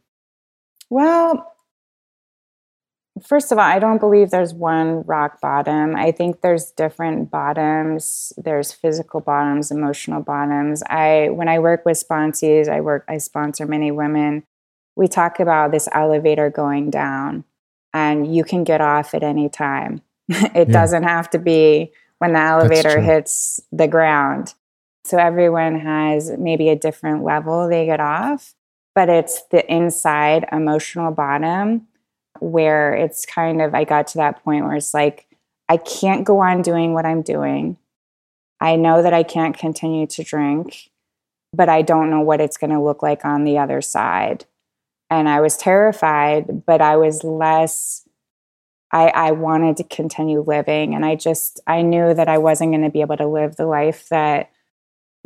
Well, First of all, I don't believe there's one rock bottom. I think there's different bottoms. There's physical bottoms, emotional bottoms. I when I work with sponsees, I work I sponsor many women. We talk about this elevator going down and you can get off at any time. it yeah. doesn't have to be when the elevator hits the ground. So everyone has maybe a different level they get off, but it's the inside emotional bottom where it's kind of, I got to that point where it's like, I can't go on doing what I'm doing. I know that I can't continue to drink, but I don't know what it's going to look like on the other side. And I was terrified, but I was less, I, I wanted to continue living. And I just, I knew that I wasn't going to be able to live the life that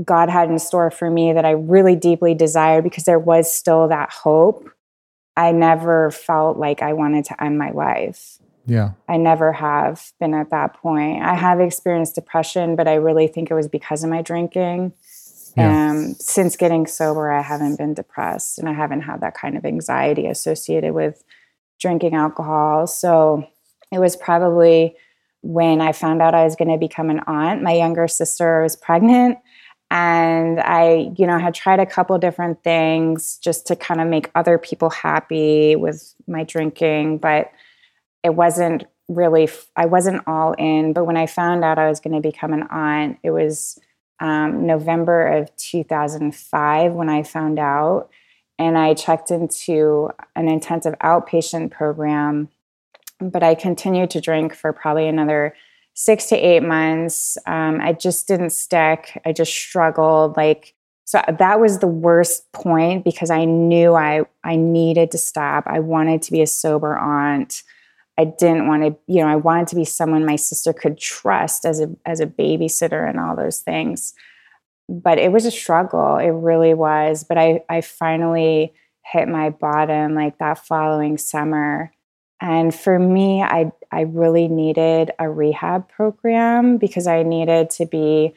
God had in store for me that I really deeply desired because there was still that hope I never felt like I wanted to end my life. Yeah. I never have been at that point. I have experienced depression, but I really think it was because of my drinking. Yeah. Um, since getting sober, I haven't been depressed and I haven't had that kind of anxiety associated with drinking alcohol. So it was probably when I found out I was going to become an aunt. My younger sister was pregnant and i you know had tried a couple different things just to kind of make other people happy with my drinking but it wasn't really i wasn't all in. But when i found out i was going to become an aunt it was um, november of 2005 when i found out. And i checked into an intensive outpatient program but i continued to drink for probably another six to eight months. Um, I just didn't stick. I just struggled. Like so that was the worst point because I knew I I needed to stop. I wanted to be a sober aunt. I didn't want to, you know, I wanted to be someone my sister could trust as a as a babysitter and all those things. But it was a struggle. It really was. But I I finally hit my bottom like that following summer. And for me, I I really needed a rehab program because I needed to be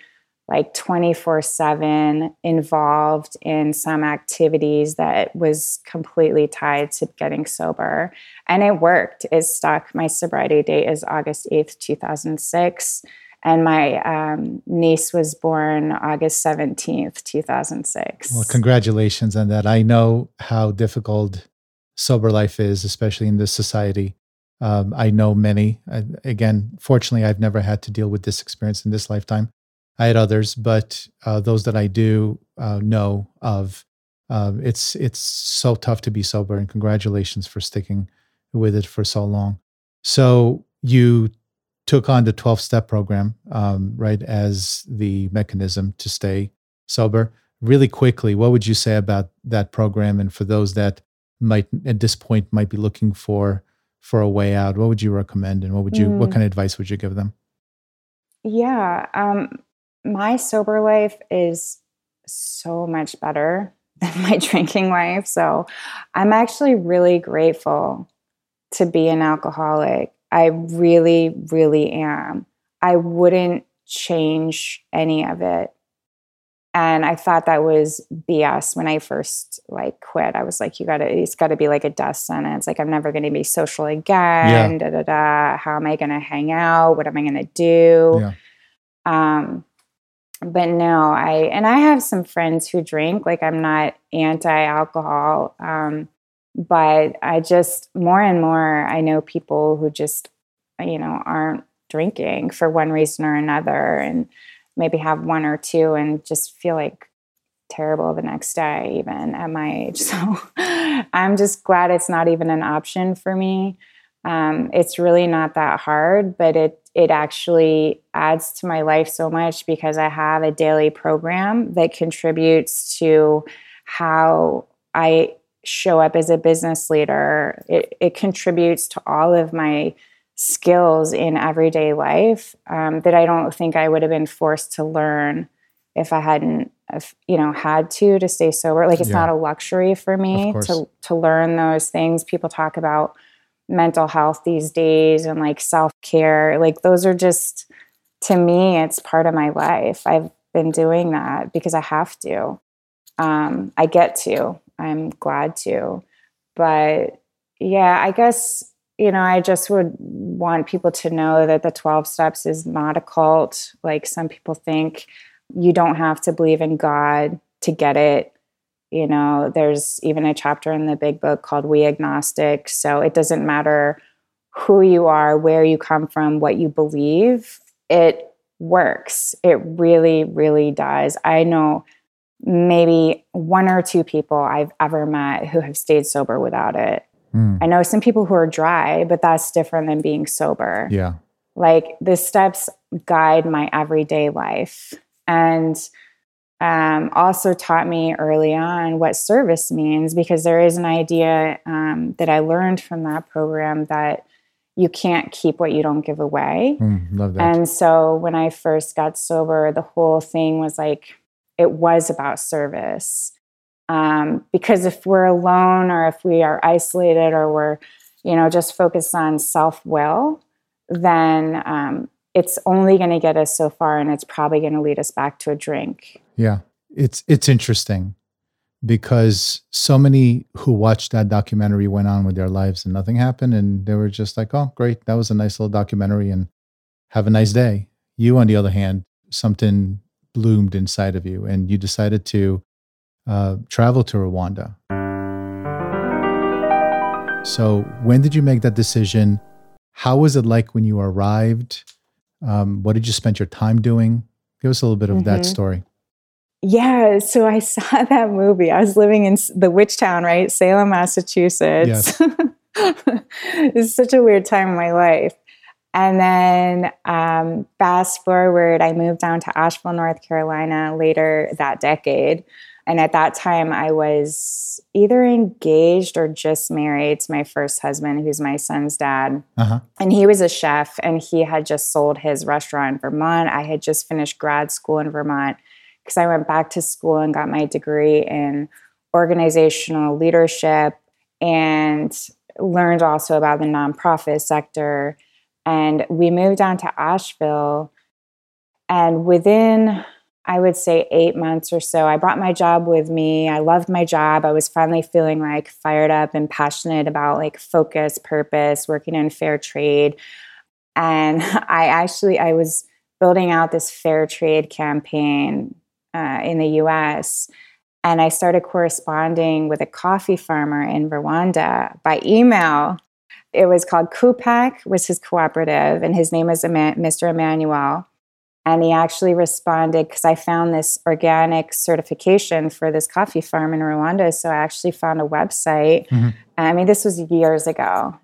like 24 7 involved in some activities that was completely tied to getting sober. And it worked. It stuck. My sobriety date is August 8th, 2006. And my um, niece was born August 17th, 2006. Well, congratulations on that. I know how difficult sober life is, especially in this society. Um, I know many. again, fortunately, I've never had to deal with this experience in this lifetime. I had others, but uh, those that I do uh, know of, um, it's it's so tough to be sober. And congratulations for sticking with it for so long. So you took on the twelve step program, um, right, as the mechanism to stay sober. Really quickly, what would you say about that program? And for those that might at this point might be looking for for a way out, what would you recommend? And what would you mm. what kind of advice would you give them? Yeah, um, my sober life is so much better than my drinking life. So I'm actually really grateful to be an alcoholic. I really, really am. I wouldn't change any of it. And I thought that was BS when I first like quit. I was like, you gotta, it's gotta be like a death sentence. Like I'm never gonna be social again. Yeah. Da da da. How am I gonna hang out? What am I gonna do? Yeah. Um, but no, I and I have some friends who drink. Like I'm not anti-alcohol, um, but I just more and more I know people who just you know aren't drinking for one reason or another, and maybe have one or two and just feel like terrible the next day, even at my age. So I'm just glad it's not even an option for me. Um, it's really not that hard, but it it actually adds to my life so much because I have a daily program that contributes to how I show up as a business leader. It, it contributes to all of my skills in everyday life um, that I don't think I would have been forced to learn if I hadn't, if, you know, had to to stay sober. Like it's yeah. not a luxury for me to to learn those things. People talk about mental health these days and like self care. Like, those are just, to me, it's part of my life. I've been doing that because I have to. Um, I get to. I'm glad to. But yeah, I guess, you know, I just would want people to know that the 12 steps is not a cult. Like some people think you don't have to believe in God to get it. You know there's even a chapter in the big book called we agnostic. So it doesn't matter who you are where you come from what you believe it works. It really really does. I know maybe one or two people i've ever met who have stayed sober without it mm. i know some people who are dry but that's different than being sober yeah like the steps guide my everyday life and um, also taught me early on what service means because there is an idea um, that I learned from that program that you can't keep what you don't give away. Mm, and so when I first got sober, the whole thing was like, it was about service. Um, because if we're alone or if we are isolated or we're, you know, just focused on self will, then um, it's only going to get us so far and it's probably going to lead us back to a drink. Yeah, it's it's interesting because so many who watched that documentary went on with their lives and nothing happened, and they were just like, "Oh, great, that was a nice little documentary," and have a nice day. You, on the other hand, something bloomed inside of you, and you decided to uh, travel to Rwanda. So, when did you make that decision? How was it like when you arrived? Um, what did you spend your time doing? Give us a little bit of mm-hmm. that story. Yeah, so I saw that movie. I was living in the witch town, right? Salem, Massachusetts. Yes. it's such a weird time in my life. And then um, fast forward, I moved down to Asheville, North Carolina later that decade. And at that time, I was either engaged or just married to my first husband, who's my son's dad. Uh-huh. And he was a chef and he had just sold his restaurant in Vermont. I had just finished grad school in Vermont because I went back to school and got my degree in organizational leadership and learned also about the nonprofit sector. And we moved down to Asheville. And within I would say eight months or so. I brought my job with me. I loved my job. I was finally feeling like fired up and passionate about like focus, purpose, working in fair trade. And I actually I was building out this fair trade campaign uh, in the U.S. And I started corresponding with a coffee farmer in Rwanda by email. It was called COOPAC, was his cooperative, and his name is Mr. Emmanuel and he actually responded because I found this organic certification for this coffee farm in Rwanda. So I actually found a website. Mm-hmm. I mean, this was years ago.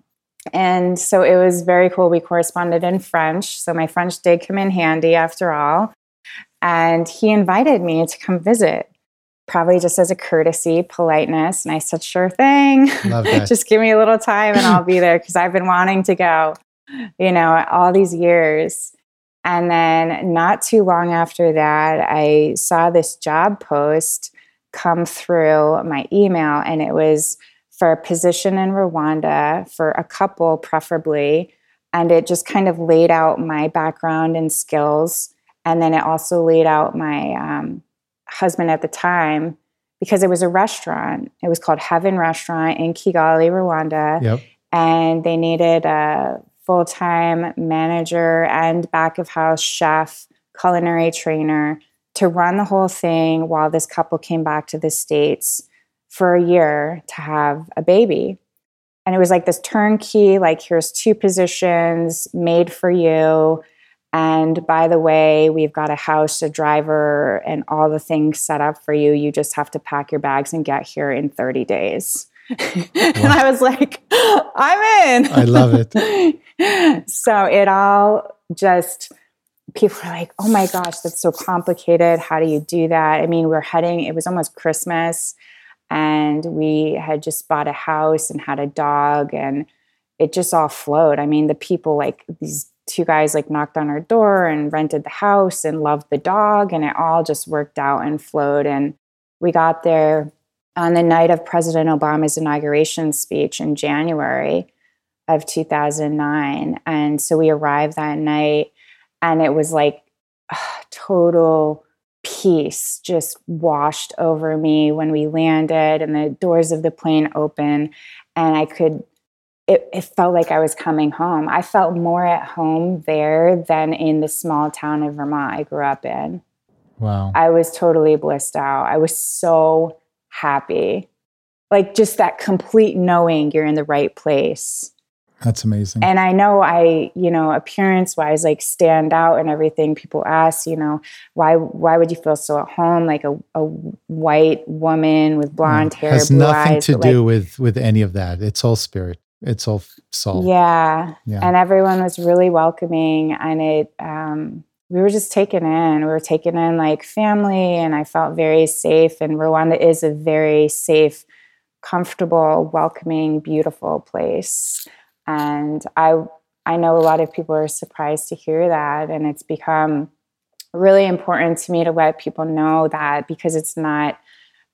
And so it was very cool. We corresponded in French. So my French did come in handy after all. And he invited me to come visit, probably just as a courtesy, politeness. And I said, sure thing. just give me a little time and I'll be there because I've been wanting to go, you know, all these years. And then not too long after that, I saw this job post come through my email, and it was for a position in Rwanda for a couple, preferably. And it just kind of laid out my background and skills. And then it also laid out my um, husband at the time because it was a restaurant. It was called Heaven Restaurant in Kigali, Rwanda. Yep. And they needed a full time manager and back of house chef, culinary trainer to run the whole thing while this couple came back to the States for a year to have a baby. And it was like this turnkey, like, here's two positions made for you. And by the way, we've got a house, a driver, and all the things set up for you. You just have to pack your bags and get here in 30 days. and I was like, I'm in. I love it. so it all just, people were like, oh my gosh, that's so complicated. How do you do that? I mean, we're heading, it was almost Christmas, and we had just bought a house and had a dog, and it just all flowed. I mean, the people, like these two guys, like knocked on our door and rented the house and loved the dog, and it all just worked out and flowed. And we got there on the night of President Obama's inauguration speech in January of 2009. And so we arrived that night, and it was like uh, total peace just washed over me when we landed and the doors of the plane open and I could it, it, felt like I was coming home. I felt more at home there than in the small town of Vermont I grew up in. Wow. I was totally blissed out. I was so happy. Like just that complete knowing you're in the right place. That's amazing. And I know I, you know, appearance wise, like stand out and everything. People ask, you know, why why would you feel so at home? Like a, a white woman with blonde hair, has nothing eyes, to do like, with with any of that. It's all spirit. It's all soul. Yeah. yeah. And everyone was really welcoming, and it um, we were just taken in. We were taken in like family, and I felt very safe. And Rwanda is a very safe, comfortable, welcoming, beautiful place. And I I know a lot of people are surprised to hear that, and it's become really important to me to let people know that because it's not.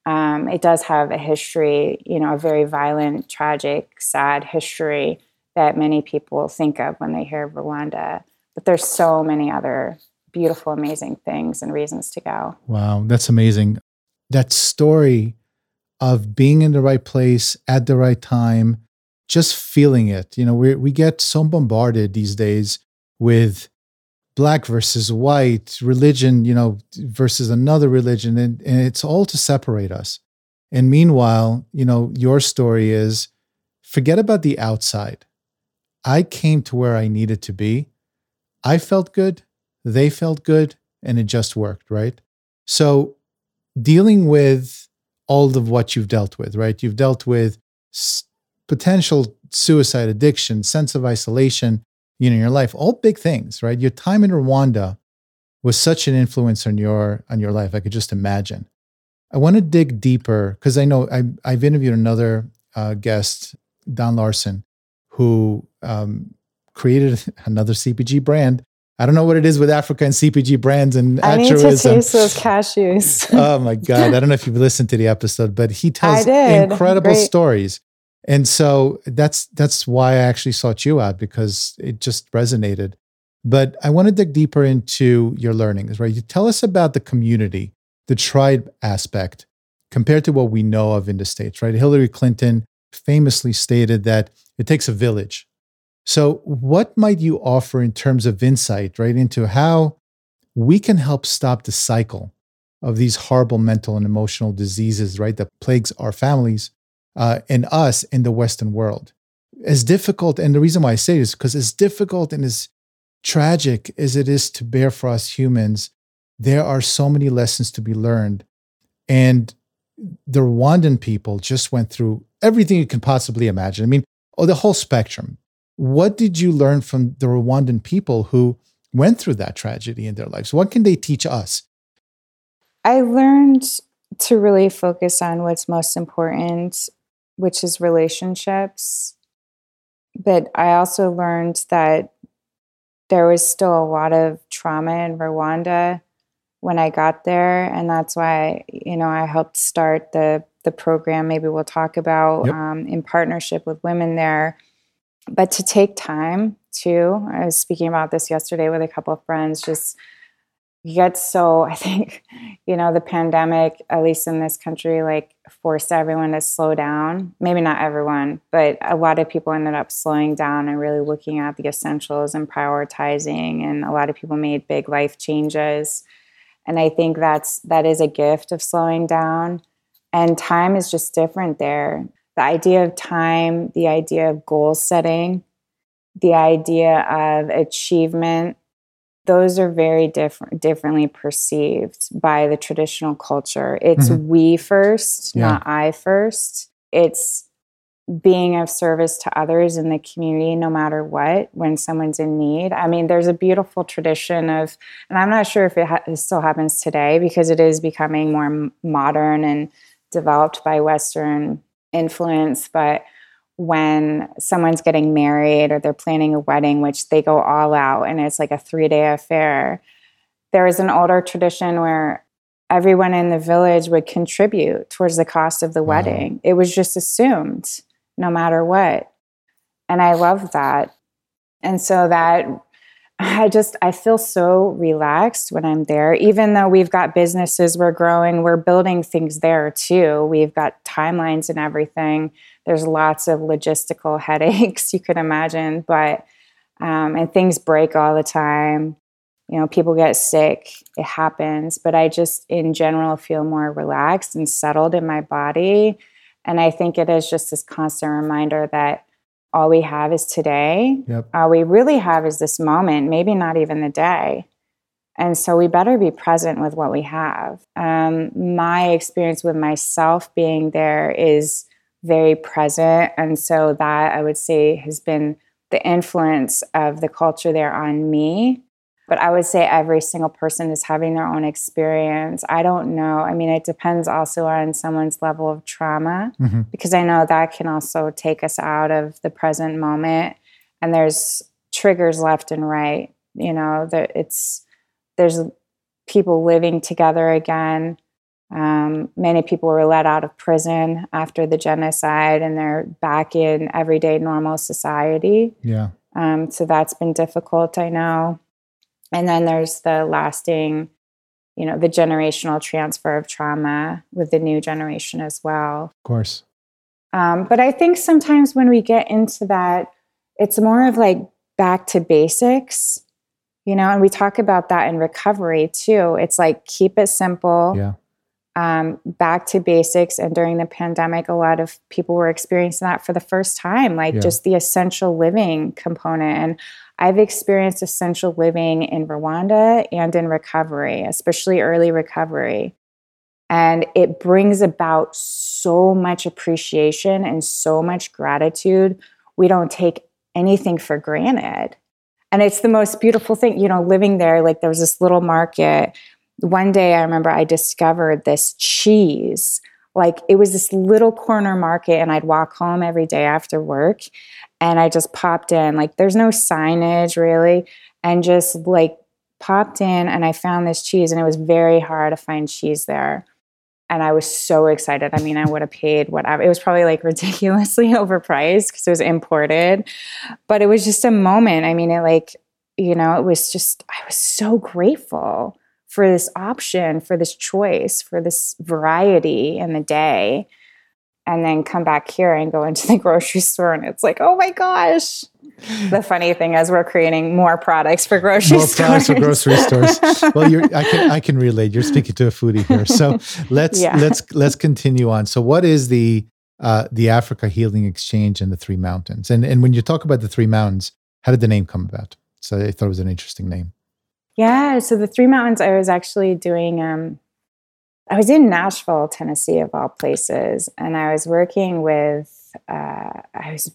Um, it does have a history, you know, a very violent, tragic, sad history that many people think of when they hear Rwanda but there's so many other beautiful, amazing things and reasons to go. Wow, that's amazing. That story of being in the right place at the right time, just feeling it. You know, we we get so bombarded these days with black versus white, religion, you know, versus another religion, and, and it's all to separate us. And meanwhile, you know, your story is forget about the outside. I came to where I needed to be I felt good, they felt good, and it just worked, right? So, dealing with all of what you've dealt with, right? You've dealt with s- potential suicide addiction, sense of isolation. you know, your life, all big things, right? Your time in Rwanda was such an influence on your on your life. I could just imagine. I want to dig deeper because I know I, I've interviewed another uh, guest, Don Larson, who um, created another CPG brand. I don't know what it is with Africa and CPG brands and I need to taste those cashews. oh my god! I don't know if you've listened to the episode, but he tells incredible Great. stories, and so that's that's why I actually sought you out because it just resonated. But I want to dig deeper into your learnings. Right? You tell us about the community, the tribe aspect, compared to what we know of in the states. Right? Hillary Clinton famously stated that it takes a village so, what might you offer in terms of insight, right, into how we can help stop the cycle of these horrible mental and emotional diseases, right, that plagues our families uh, and us in the Western world? As difficult, and the reason why I say this because as difficult and as tragic as it is to bear for us humans, there are so many lessons to be learned. And the Rwandan people just went through everything you can possibly imagine. I mean, oh, the whole spectrum what did you learn from the Rwandan people who went through that tragedy in their lives? What can they teach us? I learned to really focus on what's most important, which is relationships. But I also learned that there was still a lot of trauma in Rwanda when I got there, and that's why you know I helped start the the program. Maybe we'll talk about yep. um, in partnership with women there but to take time too. I was speaking about this yesterday with a couple of friends. Just you get so I think you know the pandemic, at least in this country, like forced everyone to slow down. Maybe not everyone, but a lot of people ended up slowing down and really looking at the essentials and prioritizing. And a lot of people made big life changes. And I think that's that is a gift of slowing down. And time is just different there the idea of time, the idea of goal setting, the idea of achievement, those are very different differently perceived by the traditional culture. It's mm-hmm. we first, yeah. not I first. It's being of service to others in the community no matter what when someone's in need i mean there's a beautiful tradition of and i'm not sure if it, ha- it still happens today because it is becoming more modern and developed by western influence, but when someone's getting married or they're planning a wedding, which they go all out and it's like a three day affair, there is an older tradition where everyone in the village would contribute towards the cost of the wow. wedding. It was just assumed no matter what. And I love that. And so that I just I feel so relaxed when I'm there. Even though we've got businesses we're growing, we're building things there too. We've got timelines and everything. There's lots of logistical headaches you can imagine, but um, and things break all the time. You know, people get sick. It happens, but I just in general feel more relaxed and settled in my body. And I think it is just this constant reminder that all we have is today. Yep. All we really have is this moment, maybe not even the day. And so we better be present with what we have. Um, my experience with myself being there is very present. And so that I would say has been the influence of the culture there on me but I would say every single person is having their own experience. I don't know. I mean, it depends also on someone's level of trauma mm-hmm. because I know that can also take us out of the present moment. And there's triggers left and right. You know, that it's there's people living together again. Um, many people were let out of prison after the genocide, and they're back in everyday normal society. Yeah. Um, so that's been difficult. I know. And then there's the lasting, you know, the generational transfer of trauma with the new generation as well. Of course. Um, but I think sometimes when we get into that, it's more of like back to basics, you know, and we talk about that in recovery too. It's like keep it simple. Yeah. Um, back to basics. And during the pandemic, a lot of people were experiencing that for the first time, like yeah. just the essential living component. And I've experienced essential living in Rwanda and in recovery, especially early recovery. And it brings about so much appreciation and so much gratitude. We don't take anything for granted. And it's the most beautiful thing, you know, living there. Like there was this little market. One day I remember I discovered this cheese. Like it was this little corner market, and I'd walk home every day after work and I just popped in. Like there's no signage really, and just like popped in and I found this cheese, and it was very hard to find cheese there. And I was so excited. I mean, I would have paid whatever. It was probably like ridiculously overpriced because it was imported, but it was just a moment. I mean, it like, you know, it was just, I was so grateful for this option, for this choice, for this variety in the day and then come back here and go into the grocery store and it's like oh my gosh. The funny thing is we're creating more products for grocery more stores. products for grocery stores. Well you're i can i can relate. You're speaking to a foodie here. So let's yeah. let's let's continue on. So what is the uh, the africa healing exchange and the three mountains? And and when you talk about the three mountains how did the name come about? So i thought it was an interesting name. Yeah so the three mountains i was actually doing um I was in Nashville, Tennessee, of all places, and I was working with. Uh, I was.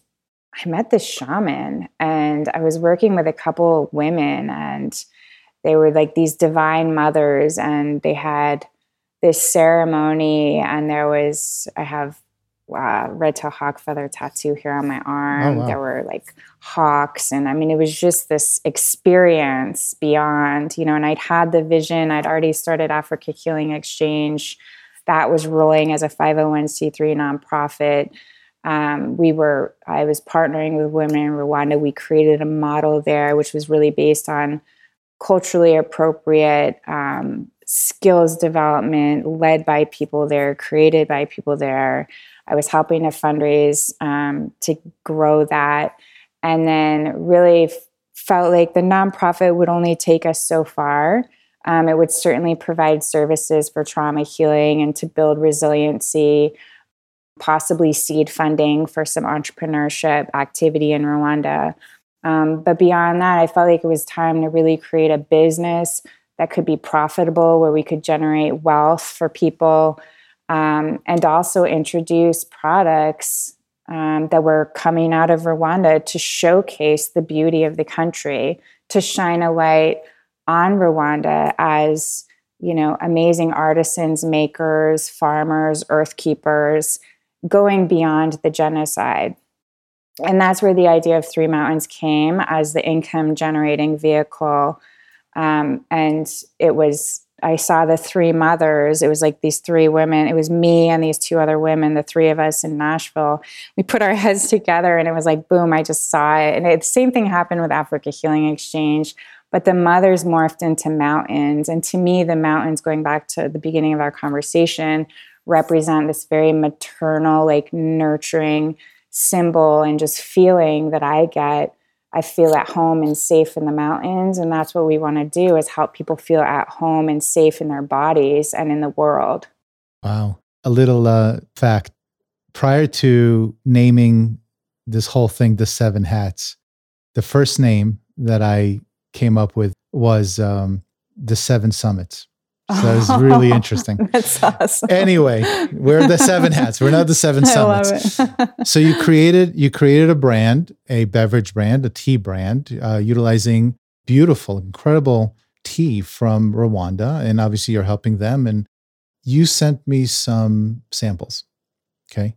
I met this shaman, and I was working with a couple women, and they were like these divine mothers, and they had this ceremony, and there was. I have uh, red tail hawk feather tattoo here on my arm. Oh, wow. There were like hawks, and I mean, it was just this experience beyond, you know. And I'd had the vision. I'd already started Africa Healing Exchange. That was rolling as a 501c3 nonprofit. Um, we were, I was partnering with women in Rwanda. We created a model there, which was really based on culturally appropriate um, skills development led by people there, created by people there. I was helping to fundraise um, to grow that. And then really f- felt like the nonprofit would only take us so far. Um, it would certainly provide services for trauma healing and to build resiliency, possibly seed funding for some entrepreneurship activity in Rwanda. Um, but beyond that, I felt like it was time to really create a business that could be profitable, where we could generate wealth for people um, and also introduce products um, that were coming out of Rwanda to showcase the beauty of the country, to shine a light on Rwanda as you know amazing artisans, makers, farmers, earth keepers, going beyond the genocide. And that's where the idea of Three Mountains came as the income generating vehicle. Um, and it was I saw the three mothers. It was like these three women. It was me and these two other women, the three of us in Nashville. We put our heads together and it was like, boom, I just saw it. And the same thing happened with Africa Healing Exchange, but the mothers morphed into mountains. And to me, the mountains, going back to the beginning of our conversation, represent this very maternal, like nurturing symbol and just feeling that I get I feel at home and safe in the mountains. And that's what we want to do is help people feel at home and safe in their bodies and in the world. Wow. A little uh, fact prior to naming this whole thing, the seven hats, the first name that I came up with was um, the seven summits. So it's really interesting. That's awesome. Anyway, we're the seven hats. We're not the seven summits. so you created you created a brand, a beverage brand, a tea brand, uh, utilizing beautiful, incredible tea from Rwanda, and obviously you're helping them. And you sent me some samples. Okay,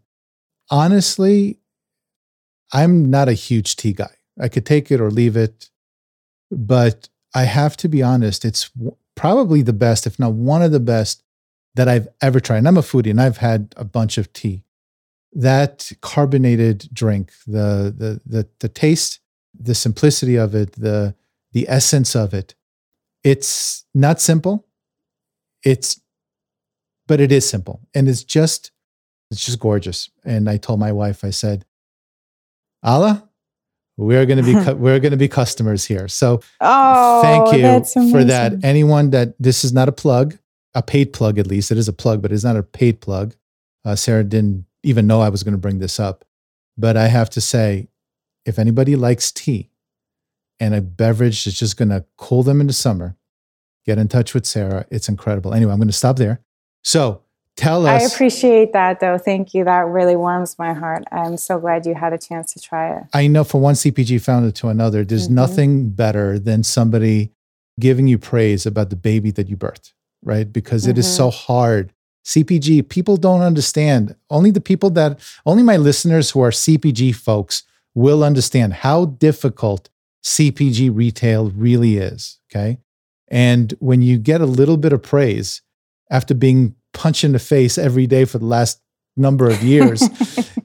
honestly, I'm not a huge tea guy. I could take it or leave it, but I have to be honest. It's probably the best, if not one of the best that I've ever tried. And I'm a foodie and I've had a bunch of tea. That carbonated drink, the the the the taste, the simplicity of it, the the essence of it, it's not simple. It's but it is simple. And it's just it's just gorgeous. And I told my wife, I said, Allah, we're going to be cu- we're going to be customers here. So oh, thank you for that. Anyone that this is not a plug, a paid plug at least. It is a plug, but it's not a paid plug. Uh, Sara didn't even know I was going to bring this up, but I have to say, if anybody likes tea and a beverage that's just going to cool them into summer, get in touch with Sara. It's incredible. Anyway, I'm going to stop there. So tell us. I appreciate that, though. Thank you. That really warms my heart. I'm so glad you had a chance to try it. I know from one CPG founder to another, there's mm-hmm. nothing better than somebody giving you praise about the baby that you birthed, right? Because mm-hmm. it is mm-hmm. so hard. CPG, people don't understand. Only the people that, only my listeners who are CPG folks will understand how difficult CPG retail really is. Okay. And when you get a little bit of praise after being punched in the face every day for the last number of years,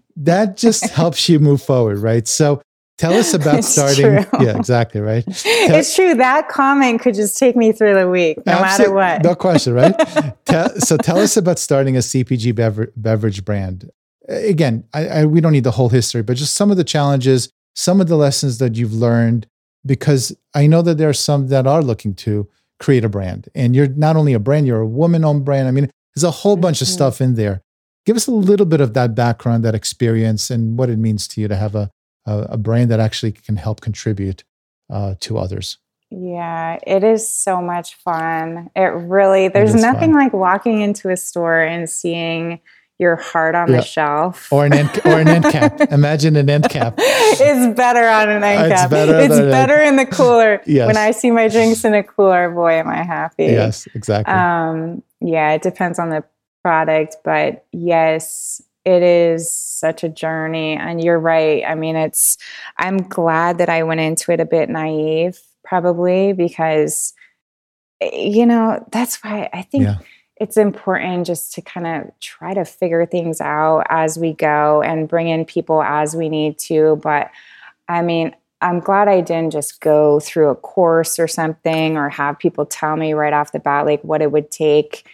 that just helps you move forward. Right. So tell us about it's starting. True. Yeah, exactly. Right. Tell, it's true. That comment could just take me through the week, no matter what. No question. Right. tell, so tell us about starting a CPG bever- beverage brand again, I, I, we don't need the whole history, but just some of the challenges, some of the lessons that you've learned, because I know that there are some that are looking to create a brand. And you're not only a brand, you're a woman owned brand. I mean, there's a whole bunch of mm-hmm. stuff in there. Give us a little bit of that background, that experience, and what it means to you to have a, a, a brand that actually can help contribute uh, to others. Yeah, it is so much fun. It really, there's nothing fun. like walking into a store and seeing your heart on yeah. the shelf. Or an end, or an end cap. Imagine an end cap. it's better on an end cap. It's better, it's better in the cooler. yes. When I see my drinks in a cooler, boy, am I happy. Yes, exactly. Um, yeah, it depends on the product, but yes, it is such a journey. And you're right. I mean, it's, I'm glad that I went into it a bit naive, probably, because, you know, that's why I think. Yeah it's important just to kind of try to figure things out as we go and bring in people as we need to. But I mean, I'm glad I didn't just go through a course or something or have people tell me right off the bat like what it would take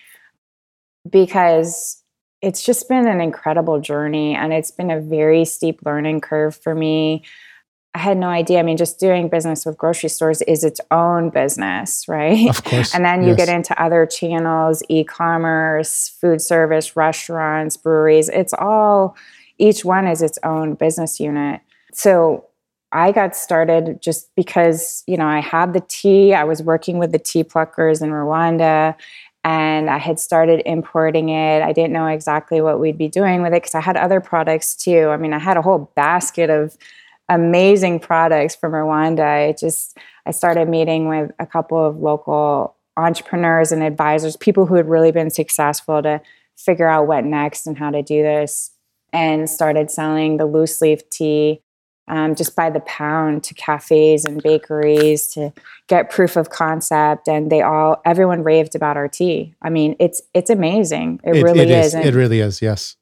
because it's just been an incredible journey and it's been a very steep learning curve for me. I had no idea. I mean, just doing business with grocery stores is its own business, right? Of course. and then you yes. get into other channels, e commerce, food service, restaurants, breweries. It's all, each one is its own business unit. So I got started just because, you know, I had the tea. I was working with the tea pluckers in Rwanda and I had started importing it. I didn't know exactly what we'd be doing with it because I had other products too. I mean, I had a whole basket of amazing products from Rwanda. I just I started meeting with a couple of local entrepreneurs and advisors, people who had really been successful to figure out what next and how to do this, and started selling the loose leaf tea um, just by the pound to cafes and bakeries to get proof of concept. And they all, everyone raved about our tea. I mean, it's it's amazing. It, it really it is. is. It really is. Yes.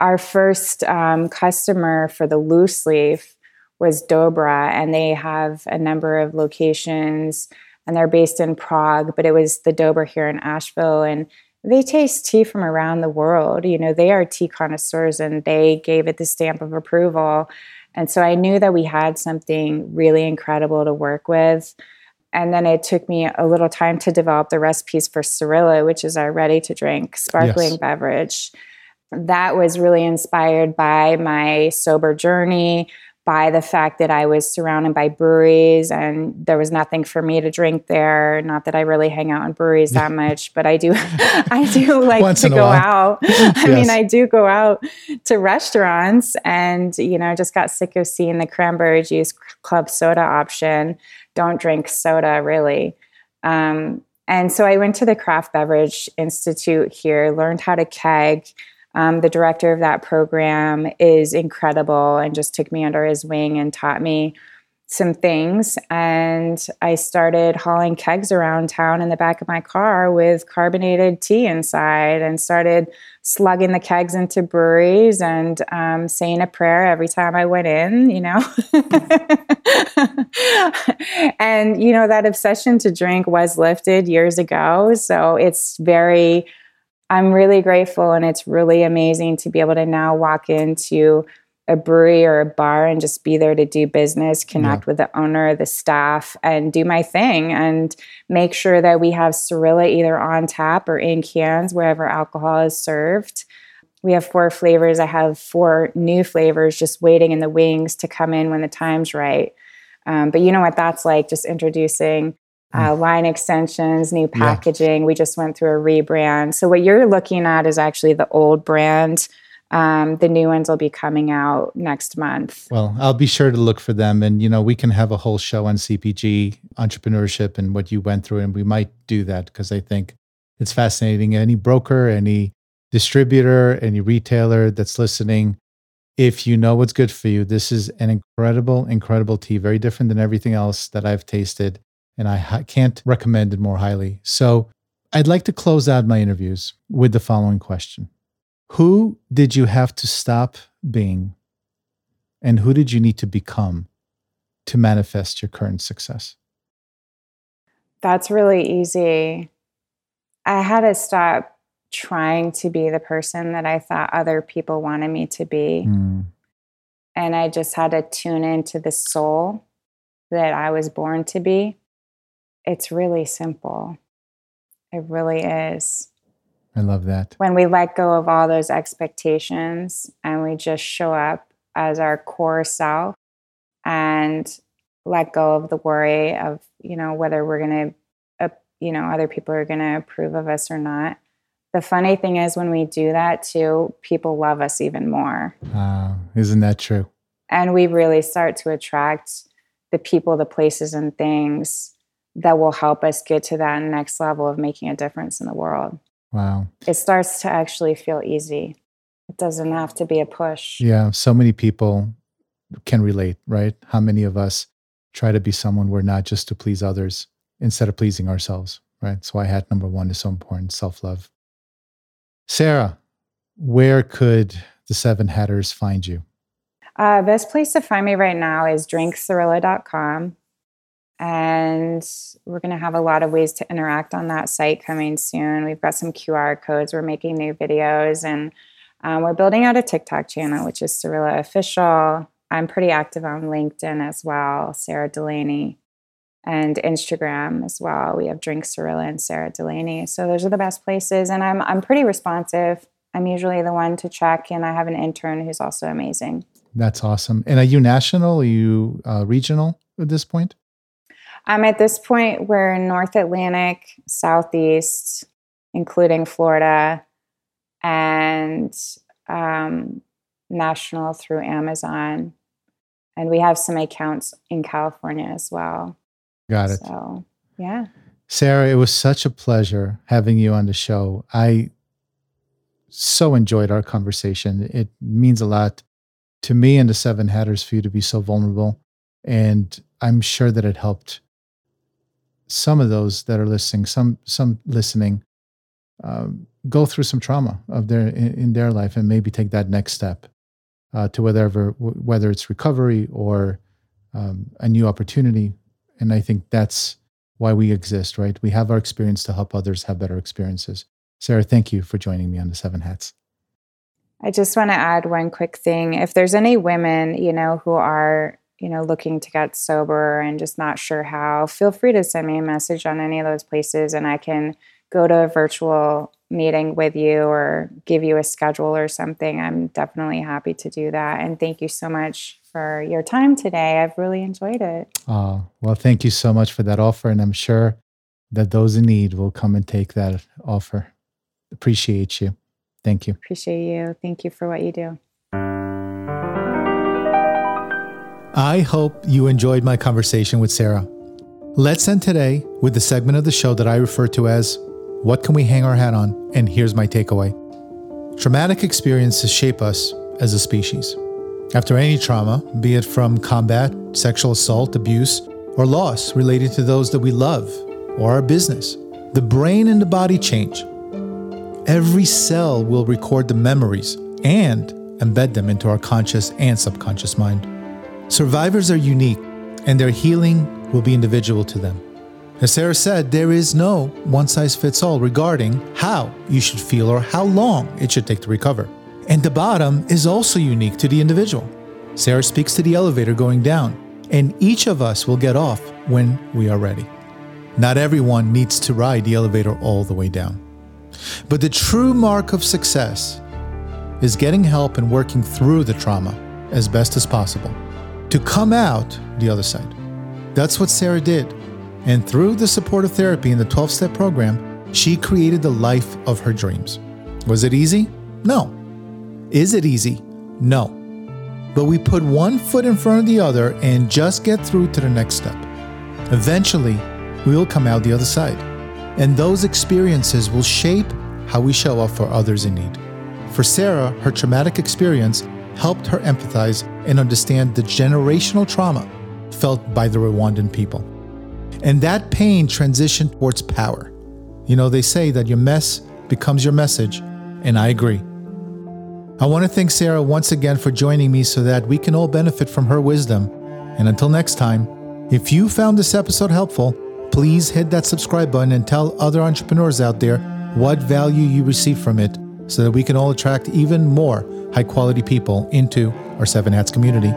Our first um, customer for the loose leaf was Dobra, and they have a number of locations, and they're based in Prague. But it was the Dobra here in Asheville, and they taste tea from around the world. You know, they are tea connoisseurs, and they gave it the stamp of approval. And so I knew that we had something really incredible to work with. And then it took me a little time to develop the recipes for Sarilla, which is our ready to drink sparkling yes. beverage. That was really inspired by my sober journey, by the fact that I was surrounded by breweries and there was nothing for me to drink there. Not that I really hang out in breweries that much, but I do I do like to go out. I yes. mean, I do go out to restaurants and you know, I just got sick of seeing the cranberry juice club soda option. Don't drink soda really. Um, and so I went to the Craft Beverage Institute here, learned how to keg um, the director of that program is incredible and just took me under his wing and taught me some things. And I started hauling kegs around town in the back of my car with carbonated tea inside and started slugging the kegs into breweries and um, saying a prayer every time I went in, you know. and, you know, that obsession to drink was lifted years ago. So it's very, I'm really grateful and it's really amazing to be able to now walk into a brewery or a bar and just be there to do business, connect yeah. with the owner, the staff, and do my thing and make sure that we have Sarilla either on tap or in cans wherever alcohol is served. We have four flavors. I have four new flavors just waiting in the wings to come in when the time's right. Um, but you know what that's like, just introducing uh, line extensions, new packaging. Yeah. We just went through a rebrand. So, what you're looking at is actually the old brand. Um, the new ones will be coming out next month. Well, I'll be sure to look for them. And, you know, we can have a whole show on CPG, entrepreneurship, and what you went through. And we might do that because I think it's fascinating. Any broker, any distributor, any retailer that's listening, if you know what's good for you, this is an incredible, incredible tea, very different than everything else that I've tasted. And I can't recommend it more highly. So I'd like to close out my interviews with the following question Who did you have to stop being? And who did you need to become to manifest your current success? That's really easy. I had to stop trying to be the person that I thought other people wanted me to be. Mm. And I just had to tune into the soul that I was born to be. It's really simple. It really is. I love that. When we let go of all those expectations and we just show up as our core self and let go of the worry of, you know, whether we're going to, uh, you know, other people are going to approve of us or not the funny thing is when we do that too people love us even more uh, isn't that true and we really start to attract the people the places and things that will help us get to that next level of making a difference in the world. Wow. It starts to actually feel easy. It doesn't have to be a push. Yeah so many people can relate right? How many of us try to be someone we're not just to please others instead of pleasing ourselves right? So i had number one is so important self-love. Sara, where could the Seven Hatters find you? Uh, best place to find me right now is drinksarilla.com. And we're going to have a lot of ways to interact on that site coming soon. We've got some QR codes. We're making new videos and um, we're building out a TikTok channel, which is Sarilla Official. I'm pretty active on LinkedIn as well, Sara Delaney and Instagram as well. We have Drink Sarilla and Sara Delaney. So those are the best places. And I'm I'm pretty responsive. I'm usually the one to check, and I have an intern who's also amazing. That's awesome. And are you national? Are you uh, regional at this point? Um, at this point, we're North Atlantic, Southeast, including Florida, and um, national through Amazon. And we have some accounts in California as well. Got it. So, yeah. Sara, it was such a pleasure having you on the show. I so enjoyed our conversation. It means a lot to me and the Seven Hatters for you to be so vulnerable. And I'm sure that it helped some of those that are listening, some some listening, um, go through some trauma of their in, in, their life and maybe take that next step uh, to whatever whether it's recovery or um, a new opportunity and I think that's why we exist, right? We have our experience to help others have better experiences. Sara, thank you for joining me on the Seven Hats. I just want to add one quick thing. If there's any women, you know, who are, you know, looking to get sober and just not sure how, feel free to send me a message on any of those places and I can go to a virtual meeting with you or give you a schedule or something. I'm definitely happy to do that. And thank you so much for your time today. I've really enjoyed it. Oh, well, thank you so much for that offer. And I'm sure that those in need will come and take that offer. Appreciate you. Thank you. Appreciate you. Thank you for what you do. I hope you enjoyed my conversation with Sara. Let's end today with the segment of the show that I refer to as What Can We Hang Our Hat On? And here's my takeaway Traumatic experiences shape us as a species. After any trauma, be it from combat, sexual assault, abuse, or loss related to those that we love or our business, the brain and the body change. Every cell will record the memories and embed them into our conscious and subconscious mind. Survivors are unique, and their healing will be individual to them. As Sara said, there is no one size fits all regarding how you should feel or how long it should take to recover. And the bottom is also unique to the individual. Sara speaks to the elevator going down, and each of us will get off when we are ready. Not everyone needs to ride the elevator all the way down. But the true mark of success is getting help and working through the trauma as best as possible to come out the other side. That's what Sara did. And through the supportive therapy in the 12 step program, she created the life of her dreams. Was it easy? No. Is it easy? No. But we put one foot in front of the other and just get through to the next step. Eventually, we will come out the other side. And those experiences will shape how we show up for others in need. For Sara, her traumatic experience helped her empathize and understand the generational trauma felt by the Rwandan people. And that pain transitioned towards power. You know, they say that your mess becomes your message, and I agree. I want to thank Sara once again for joining me so that we can all benefit from her wisdom. And until next time, if you found this episode helpful, please hit that subscribe button and tell other entrepreneurs out there what value you receive from it so that we can all attract even more high quality people into our Seven Hats community.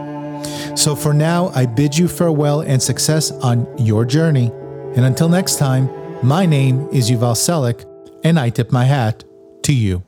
So for now, I bid you farewell and success on your journey. And until next time, my name is Yuval Selik, and I tip my hat to you.